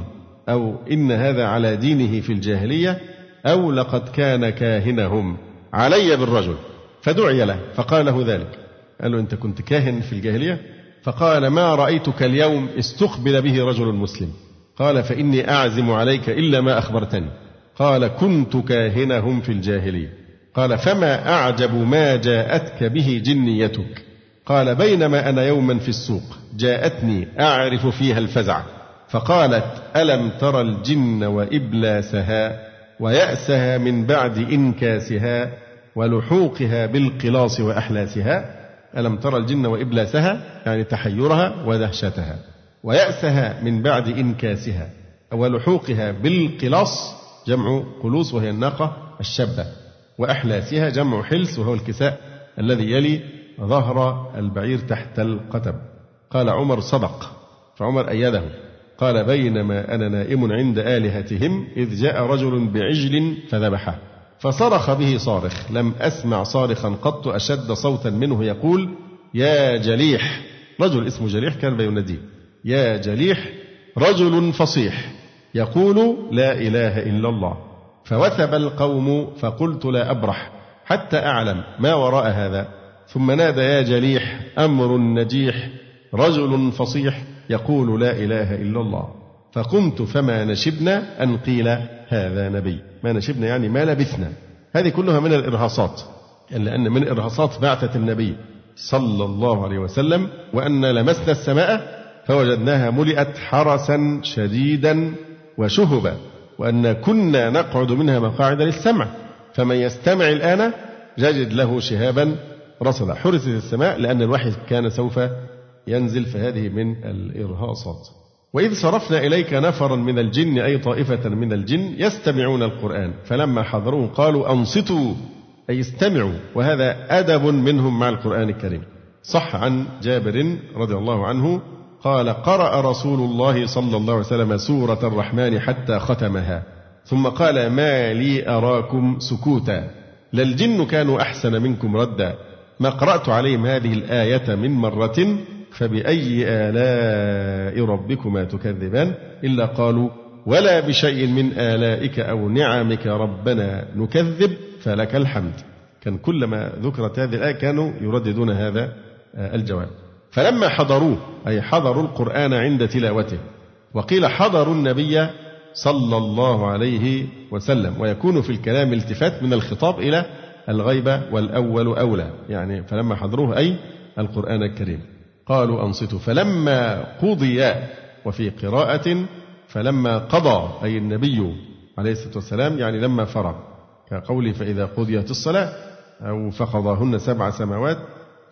أو إن هذا على دينه في الجاهلية أو لقد كان كاهنهم علي بالرجل فدعي له فقال له ذلك قال له أنت كنت كاهن في الجاهلية؟ فقال ما رأيتك اليوم استقبل به رجل مسلم قال فإني أعزم عليك إلا ما أخبرتني قال كنت كاهنهم في الجاهلية قال فما أعجب ما جاءتك به جنيتك قال بينما أنا يوما في السوق جاءتني أعرف فيها الفزع فقالت ألم ترى الجن وإبلاسها ويأسها من بعد إنكاسها ولحوقها بالقلاص وأحلاسها؟ ألم ترى الجن وإبلاسها؟ يعني تحيرها ودهشتها. ويأسها من بعد إنكاسها ولحوقها بالقلاص جمع قلوص وهي الناقة الشابة وأحلاسها جمع حلس وهو الكساء الذي يلي ظهر البعير تحت القتب. قال عمر صدق. فعمر أيده. قال بينما أنا نائم عند آلهتهم إذ جاء رجل بعجل فذبحه. فصرخ به صارخ. لم أسمع صارخا قط أشد صوتا منه يقول يا جليح. رجل اسمه جليح كان بيناديه. يا جليح رجل فصيح. يقول لا إله إلا الله. فوثب القوم فقلت لا أبرح. حتى أعلم ما وراء هذا. ثم نادى يا جليح أمر نجيح رجل فصيح يقول لا إله إلا الله. فقمت فما نشبنا أن قيل هذا نبي. ما نشبنا يعني ما لبثنا. هذه كلها من الإرهاصات. لأن من إرهاصات بعثة النبي صلى الله عليه وسلم وأن لمسنا السماء فوجدناها ملئت حرسا شديدا وشهبا وأن كنا نقعد منها مقاعد للسمع. فمن يستمع الآن يجد له شهابا رصدا حرست السماء لأن الوحي كان سوف ينزل فهذه من الإرهاصات. وإذ صرفنا إليك نفرا من الجن أي طائفة من الجن يستمعون القرآن فلما حضروه قالوا أنصتوا أي استمعوا وهذا أدب منهم مع القرآن الكريم. صح عن جابر رضي الله عنه قال قرأ رسول الله صلى الله عليه وسلم سورة الرحمن حتى ختمها ثم قال ما لي أراكم سكوتا للجن كانوا أحسن منكم ردا ما قرأت عليهم هذه الآية من مرة فبأي آلاء ربكما تكذبان؟ إلا قالوا ولا بشيء من آلائك أو نعمك ربنا نكذب فلك الحمد. كان كلما ذكرت هذه الآية كانوا يرددون هذا الجواب. فلما حضروه أي حضروا القرآن عند تلاوته وقيل حضروا النبي صلى الله عليه وسلم ويكون في الكلام التفات من الخطاب إلى الغيبة والأول أولى. يعني فلما حضروه أي القرآن الكريم. قالوا أنصتوا. فلما قضي وفي قراءة فلما قضى أي النبي عليه الصلاة والسلام يعني لما فرغ. كقوله فإذا قضيت الصلاة أو فقضاهن سبع سماوات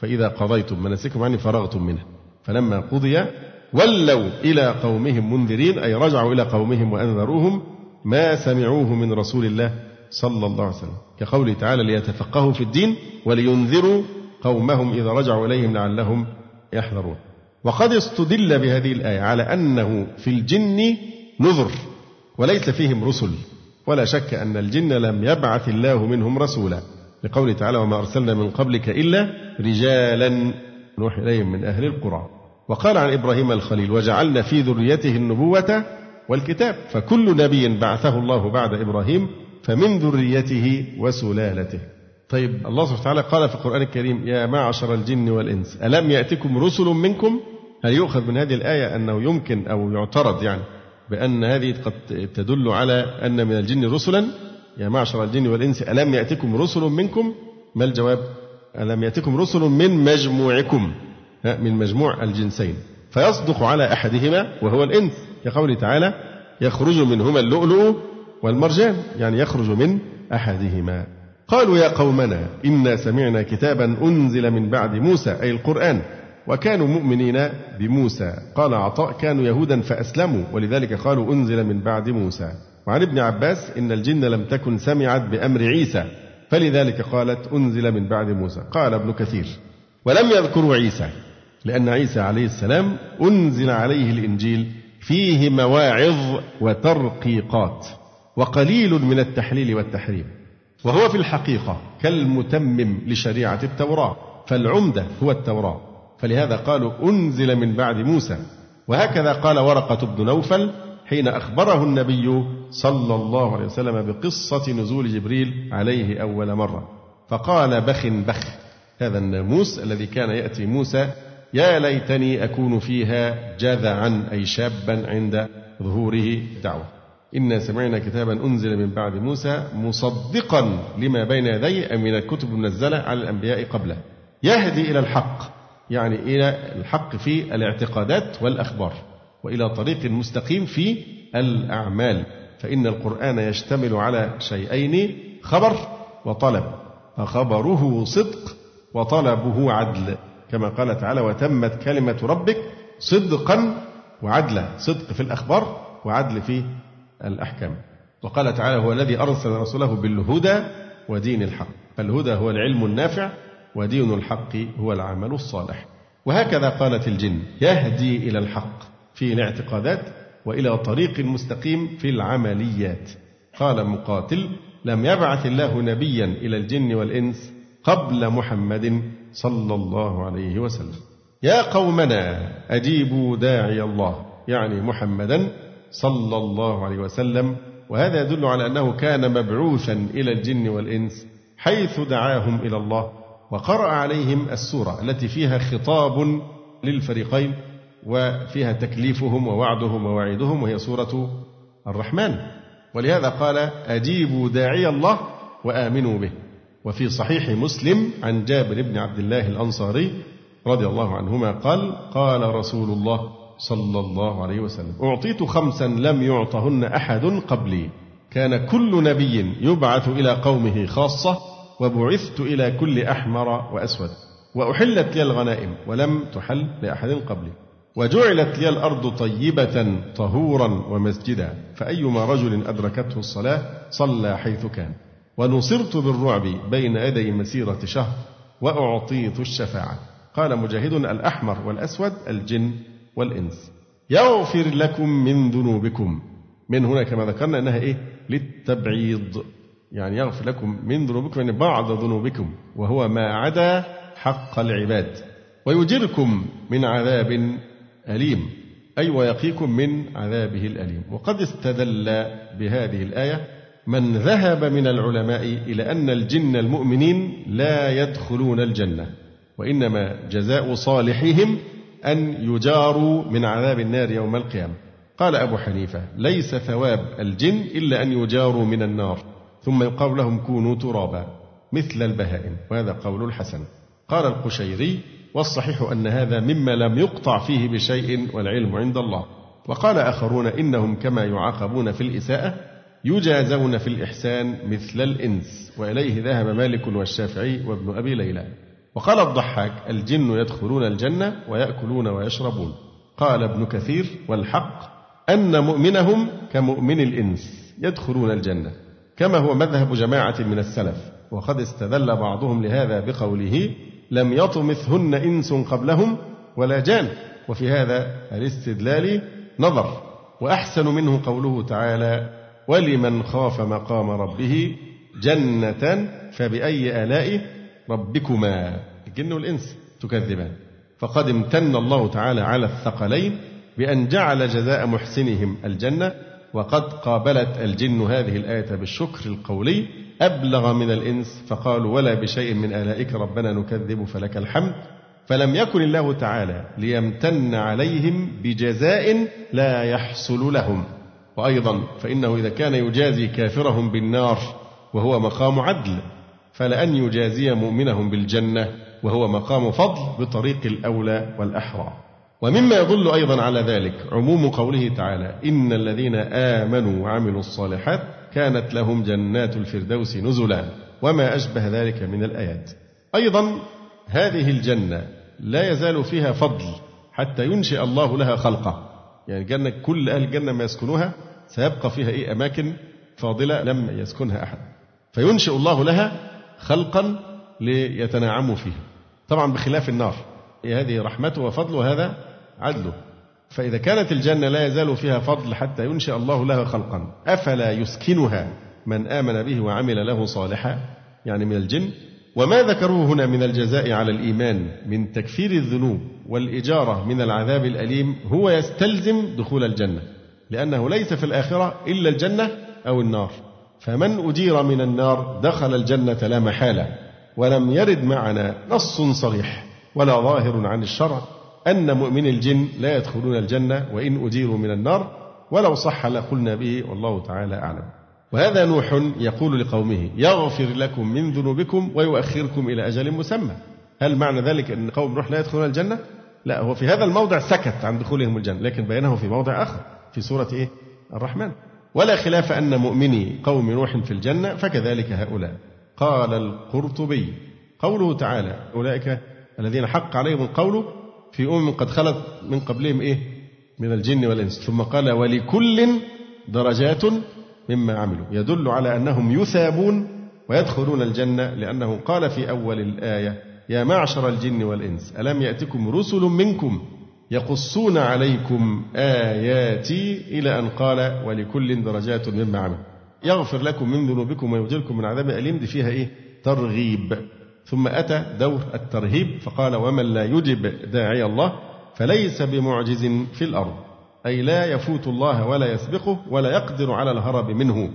فإذا قضيتم مناسككم يعني فرغتم منها فلما قضي ولوا إلى قومهم منذرين أي رجعوا إلى قومهم وأنذروهم ما سمعوه من رسول الله صلى الله عليه وسلم. كقوله تعالى ليتفقهوا في الدين ولينذروا قومهم إذا رجعوا إليهم لعلهم يحذرون. وقد استدل بهذه الآية على أنه في الجن نذر وليس فيهم رسل. ولا شك أن الجن لم يبعث الله منهم رسولا. لقوله تعالى وما أرسلنا من قبلك إلا رجالا نوحي إليهم من أهل القرى. وقال عن إبراهيم الخليل وجعلنا في ذريته النبوة والكتاب. فكل نبي بعثه الله بعد إبراهيم فمن ذريته وسلالته. طيب الله سبحانه وتعالى قال في القرآن الكريم يا معشر الجن والإنس ألم يأتكم رسل منكم؟ هل يؤخذ من هذه الآية أنه يمكن أو يعترض يعني بأن هذه قد تدل على أن من الجن رسلا؟ يا معشر الجن والإنس ألم يأتكم رسل منكم؟ ما الجواب؟ ألم يأتكم رسل من مجموعكم؟ من مجموع الجنسين. فيصدق على أحدهما وهو الإنس. كقوله تعالى يخرج منهما اللؤلؤ والمرجان يعني يخرج من أحدهما. قالوا يا قومنا إنا سمعنا كتابا أنزل من بعد موسى أي القرآن وكانوا مؤمنين بموسى. قال عطاء كانوا يهودا فأسلموا ولذلك قالوا أنزل من بعد موسى. وعن ابن عباس إن الجن لم تكن سمعت بأمر عيسى فلذلك قالت أنزل من بعد موسى. قال ابن كثير ولم يذكروا عيسى لأن عيسى عليه السلام أنزل عليه الإنجيل فيه مواعظ وترقيقات. وقليل من التحليل والتحريم. وهو في الحقيقة كالمتمم لشريعة التوراة فالعمدة هو التوراة. فلهذا قالوا أنزل من بعد موسى. وهكذا قال ورقة بن نوفل حين أخبره النبي صلى الله عليه وسلم بقصة نزول جبريل عليه أول مرة. فقال بخ بخ هذا الناموس الذي كان يأتي موسى يا ليتني أكون فيها جذعا أي شابا عند ظهوره دعوة. إنا سمعنا كتابا أنزل من بعد موسى مصدقا لما بين يديه من الكتب المنزلة على الأنبياء قبله. يهدي إلى الحق يعني إلى الحق في الاعتقادات والأخبار وإلى طريق مستقيم في الأعمال. فإن القرآن يشتمل على شيئين خبر وطلب فخبره صدق وطلبه عدل. كما قال تعالى وتمت كلمة ربك صدقا وعدلا. صدق في الأخبار وعدل في الأحكام. وقال تعالى هو الذي أرسل رسوله بالهدى ودين الحق. فالهدى هو العلم النافع ودين الحق هو العمل الصالح. وهكذا قالت الجن يهدي إلى الحق في الاعتقادات وإلى طريق مستقيم في العمليات. قال مقاتل لم يبعث الله نبيا إلى الجن والإنس قبل محمد صلى الله عليه وسلم. يا قومنا أجيبوا داعي الله يعني محمدا صلى الله عليه وسلم وهذا يدل على أنه كان مبعوثا إلى الجن والإنس حيث دعاهم إلى الله وقرأ عليهم السورة التي فيها خطاب للفريقين وفيها تكليفهم ووعدهم ووعيدهم وهي سورة الرحمن. ولهذا قال أجيبوا داعي الله وآمنوا به. وفي صحيح مسلم عن جابر بن عبد الله الأنصاري رضي الله عنهما قال قال رسول الله صلى الله عليه وسلم. أعطيت خمسا لم يعطهن أحد قبلي. كان كل نبي يبعث إلى قومه خاصة وبعثت إلى كل أحمر وأسود. وأحلت لي الغنائم ولم تحل لأحد قبلي. وجعلت لي الأرض طيبة طهورا ومسجدا. فأيما رجل أدركته الصلاة صلى حيث كان. ونصرت بالرعب بين يدي مسيرة شهر وأعطيت الشفاعة. قال مجاهد الأحمر والأسود الجن والإنس. يغفر لكم من ذنوبكم. من هنا كما ذكرنا أنها إيه؟ للتبعيض. يعني يغفر لكم من ذنوبكم يعني بعض ذنوبكم وهو ما عدا حق العباد. ويجركم من عذاب أليم. أي ويقيكم من عذابه الأليم. وقد استدل بهذه الآية من ذهب من العلماء إلى أن الجن المؤمنين لا يدخلون الجنة وإنما جزاء صالحهم أن يجاروا من عذاب النار يوم القيامة. قال أبو حنيفة ليس ثواب الجن إلا أن يجاروا من النار ثم يقال لهم كونوا ترابا مثل البهائم وهذا قول الحسن. قال القشيري والصحيح أن هذا مما لم يقطع فيه بشيء والعلم عند الله. وقال آخرون إنهم كما يعاقبون في الإساءة يجازون في الإحسان مثل الإنس. وإليه ذهب مالك والشافعي وابن أبي ليلى. وقال الضحاك الجن يدخلون الجنة ويأكلون ويشربون. قال ابن كثير والحق أن مؤمنهم كمؤمن الإنس يدخلون الجنة كما هو مذهب جماعة من السلف. وقد استدل بعضهم لهذا بقوله لم يطمثهن إنس قبلهم ولا جان. وفي هذا الاستدلال نظر. وأحسن منه قوله تعالى ولمن خاف مقام ربه جنة فبأي آلاء ربكما الجن والإنس تكذبان. فقد امتن الله تعالى على الثقلين بأن جعل جزاء محسنهم الجنة وقد قابلت الجن هذه الآية بالشكر القولي. أبلغ من الإنس فقالوا ولا بشيء من آلائك ربنا نكذب فلك الحمد. فلم يكن الله تعالى ليمتن عليهم بجزاء لا يحصل لهم. وأيضا فإنه إذا كان يجازي كافرهم بالنار وهو مقام عدل. فلأن يجازي مؤمنهم بالجنة وهو مقام فضل بطريق الأولى والأحرى. ومما يدل أيضا على ذلك عموم قوله تعالى إن الذين آمنوا وعملوا الصالحات كانت لهم جنات الفردوس نزلا وما أشبه ذلك من الآيات. أيضا هذه الجنة لا يزال فيها فضل حتى ينشئ الله لها خلقه. يعني الجنة كل أهل الجنة ما يسكنوها سيبقى فيها إيه أماكن فاضلة لم يسكنها أحد. فينشئ الله لها خلقا ليتناعموا فيها طبعا بخلاف النار. هذه رحمته وفضله وهذا عدله. فإذا كانت الجنة لا يزال فيها فضل حتى ينشئ الله لها خلقا. أفلا يسكنها من آمن به وعمل له صالحا؟ يعني من الجن. وما ذكروه هنا من الجزاء على الإيمان من تكفير الذنوب والإجارة من العذاب الأليم هو يستلزم دخول الجنة. لأنه ليس في الآخرة إلا الجنة أو النار. فمن أجير من النار دخل الجنة لا محالة ولم يرد معنا نص صريح ولا ظاهر عن الشرع أن مؤمني الجن لا يدخلون الجنة وإن أجيروا من النار ولو صح لقلنا به والله تعالى أعلم. وهذا نوح يقول لقومه يغفر لكم من ذنوبكم ويؤخركم إلى أجل مسمى. هل معنى ذلك أن قوم نوح لا يدخلون الجنة؟ لا هو في هذا الموضع سكت عن دخولهم الجنة لكن بينه في موضع آخر في سورة إيه؟ الرحمن. ولا خلاف أن مؤمني قوم نوح في الجنة فكذلك هؤلاء. قال القرطبي قوله تعالى أولئك الذين حق عليهم القول في أمم قد خلت من قبلهم إيه؟ من الجن والإنس. ثم قال ولكل درجات مما عملوا. يدل على أنهم يثابون ويدخلون الجنة لأنه قال في أول الآية يا معشر الجن والإنس ألم يأتكم رسل منكم يقصون عليكم آياتي إلى أن قال ولكل درجات مما عمل. يغفر لكم من ذنوبكم ويجلكم من عذاب أليم دي فيها إيه؟ ترغيب. ثم أتى دور الترهيب فقال ومن لا يجب داعي الله فليس بمعجز في الأرض أي لا يفوت الله ولا يسبقه ولا يقدر على الهرب منه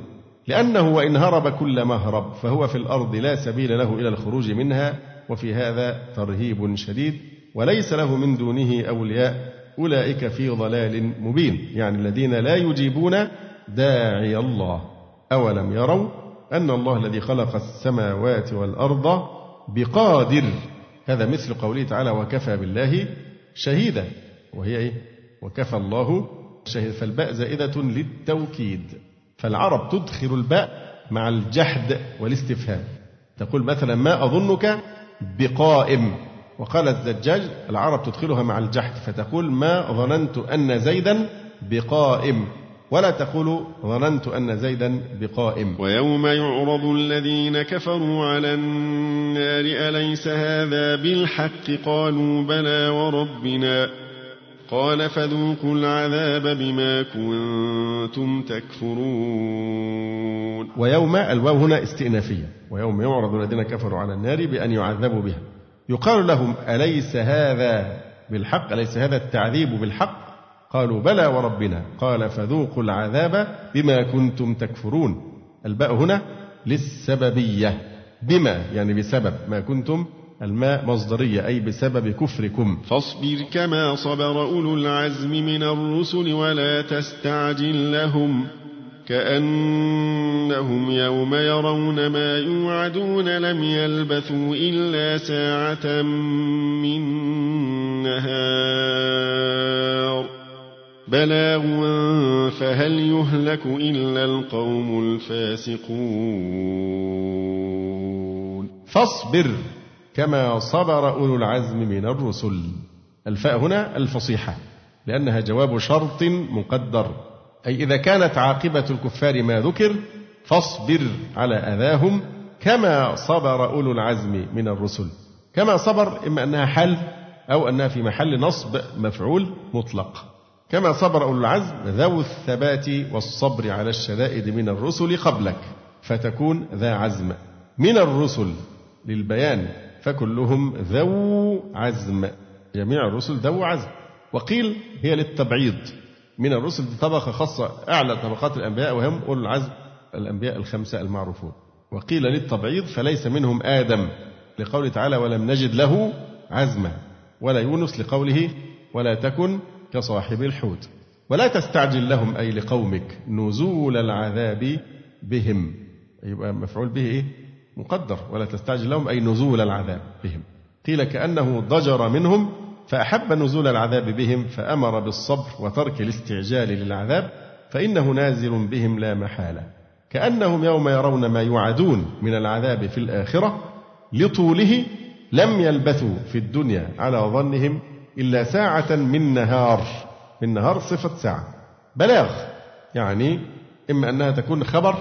لأنه وإن هرب كل مهرب فهو في الأرض لا سبيل له إلى الخروج منها وفي هذا ترهيب شديد. وليس له من دونه أولياء. أولئك في ضلال مبين. يعني الذين لا يجيبون داعي الله. أولم يروا أن الله الذي خلق السماوات والأرض بقادر. هذا مثل قوله تعالى وكفى بالله شهيدا وهي إيه؟ وكفى الله شهيدا فالباء زائدة للتوكيد. فالعرب تدخل الباء مع الجحد والاستفهام. تقول مثلا ما أظنك بقائم وقال الزجاج العرب تدخلها مع الجحد فتقول ما ظننت أن زيدا بقائم ولا تقول ظننت أن زيدا بقائم. ويوم يعرض الذين كفروا على النار أليس هذا بالحق؟ قالوا بلى وربنا. قال فذوقوا العذاب بما كنتم تكفرون. ويوم الواو هنا استئنافية. ويوم يعرض الذين كفروا على النار بأن يعذبوا بها. يقال لهم أليس هذا بالحق؟ أليس هذا التعذيب بالحق؟ قالوا بلى وربنا. قال فذوقوا العذاب بما كنتم تكفرون. الباء هنا للسببية. بما يعني بسبب. ما كنتم الماء مصدرية أي بسبب كفركم. فاصبر كما صبر أولو العزم من الرسل ولا تستعجل لهم. كأنهم يوم يرون ما يوعدون لم يلبثوا إلا ساعة من نهار. بلاغ فهل يهلك إلا القوم الفاسقون؟ فاصبر كما صبر أولو العزم من الرسل. الفاء هنا الفصيحة لأنها جواب شرط مقدر. أي إذا كانت عاقبة الكفار ما ذكر فاصبر على أذاهم كما صبر أولو العزم من الرسل. كما صبر إما أنها حل أو أنها في محل نصب مفعول مطلق. كما صبر أولو العزم ذو الثبات والصبر على الشدائد من الرسل قبلك فتكون ذا عزم. من الرسل للبيان فكلهم ذو عزم. جميع الرسل ذو عزم. وقيل هي للتبعيض. من الرسل دي طبقة خاصة أعلى طبقات الأنبياء وهم أولو العزم الأنبياء الخمسة المعروفون. وقيل للتبعيض فليس منهم آدم لقوله تعالى ولم نجد له عزما ولا يونس لقوله ولا تكن كصاحب الحوت ولا تستعجل لهم أي لقومك نزول العذاب بهم يبقى مفعول به إيه؟ مقدر. ولا تستعجل لهم أي نزول العذاب بهم قيل كأنه ضجر منهم فأحب نزول العذاب بهم فأمر بالصبر وترك الاستعجال للعذاب فإنه نازل بهم لا محالة. كأنهم يوم يرون ما يوعدون من العذاب في الآخرة لطوله لم يلبثوا في الدنيا على ظنهم إلا ساعة من نهار. من نهار صفة ساعة. بلاغ. يعني إما أنها تكون خبر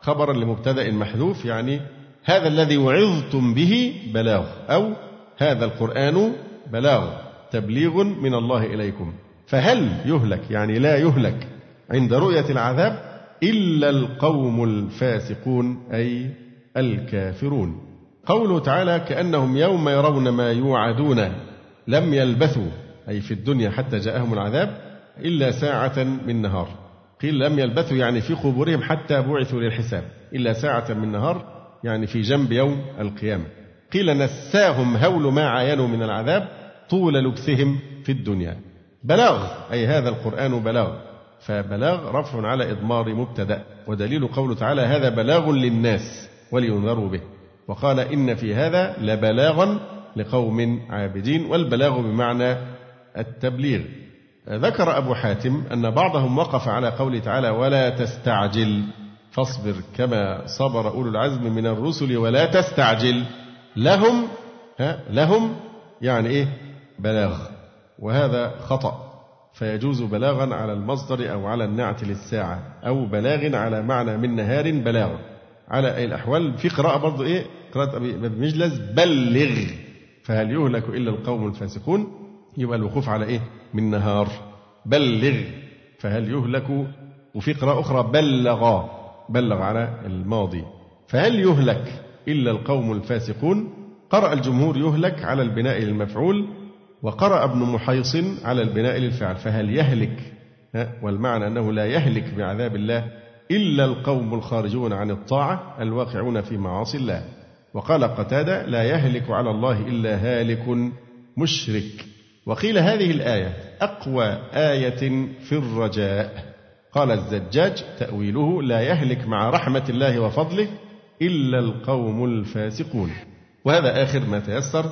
خبرا لمبتدأ محذوف يعني هذا الذي وعظتم به بلاغ أو هذا القرآن بلاغ. تبليغ من الله إليكم. فهل يهلك؟ يعني لا يهلك عند رؤية العذاب إلا القوم الفاسقون أي الكافرون. قوله تعالى كأنهم يوم يرون ما يوعدون لم يلبثوا أي في الدنيا حتى جاءهم العذاب إلا ساعة من نهار. قيل لم يلبثوا يعني في قبورهم حتى بعثوا للحساب. إلا ساعة من نهار يعني في جنب يوم القيامة. قيل نساهم هول ما عاينوا من العذاب طول لبثهم في الدنيا. بلاغ أي هذا القرآن بلاغ. فبلاغ رفع على إضمار مبتدأ ودليل قوله تعالى هذا بلاغ للناس ولينذروا به. وقال إن في هذا لبلاغا لقوم عابدين والبلاغ بمعنى التبليغ. ذكر أبو حاتم أن بعضهم وقف على قوله تعالى ولا تستعجل فاصبر كما صبر أولو العزم من الرسل ولا تستعجل. لهم ها لهم يعني إيه؟ بلاغ وهذا خطأ. فيجوز بلاغا على المصدر أو على النعت للساعة أو بلاغ على معنى من نهار بلاغ. على أي الأحوال في قراءة برضه إيه؟ قراءة أبي مجلس بلغ. فهل يهلك إلا القوم الفاسقون؟ يبقى الوقوف على إيه؟ من نهار. بلغ. فهل يهلك؟ وفي قراءة أخرى بلغ. بلغ على الماضي. فهل يهلك إلا القوم الفاسقون؟ قرأ الجمهور يهلك على البناء للمفعول وقرأ ابن محيص على البناء للفعل فهل يهلك؟ والمعنى أنه لا يهلك بعذاب الله إلا القوم الخارجون عن الطاعة الواقعون في معاصي الله. وقال قتادة لا يهلك على الله إلا هالك مشرك. وقيل هذه الآية أقوى آية في الرجاء. قال الزجاج تأويله لا يهلك مع رحمة الله وفضله إلا القوم الفاسقون. وهذا آخر ما تيسر.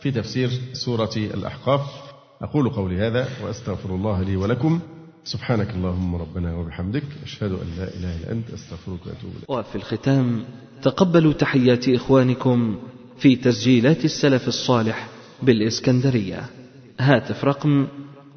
في تفسير سورة الأحقاف. أقول قولي هذا وأستغفر الله لي ولكم. سبحانك اللهم ربنا وبحمدك. أشهد أن لا إله إلا أنت. أستغفرك وأتوب إليك. وفي الختام تقبلوا تحيات إخوانكم في تسجيلات السلف الصالح بالإسكندرية. هاتف رقم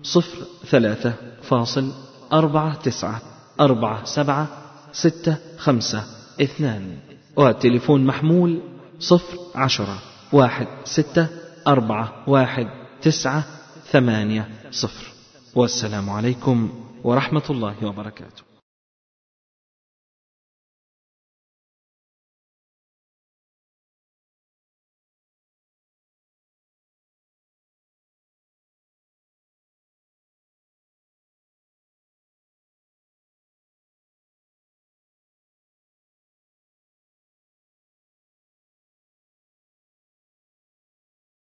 صفر ثلاثة فاصل أربعة تسعة أربعة سبعة ستة خمسة اثنان. والتليفون محمول صفر عشرة واحد ستة أربعة واحد تسعة ثمانية صفر. والسلام عليكم ورحمة الله وبركاته.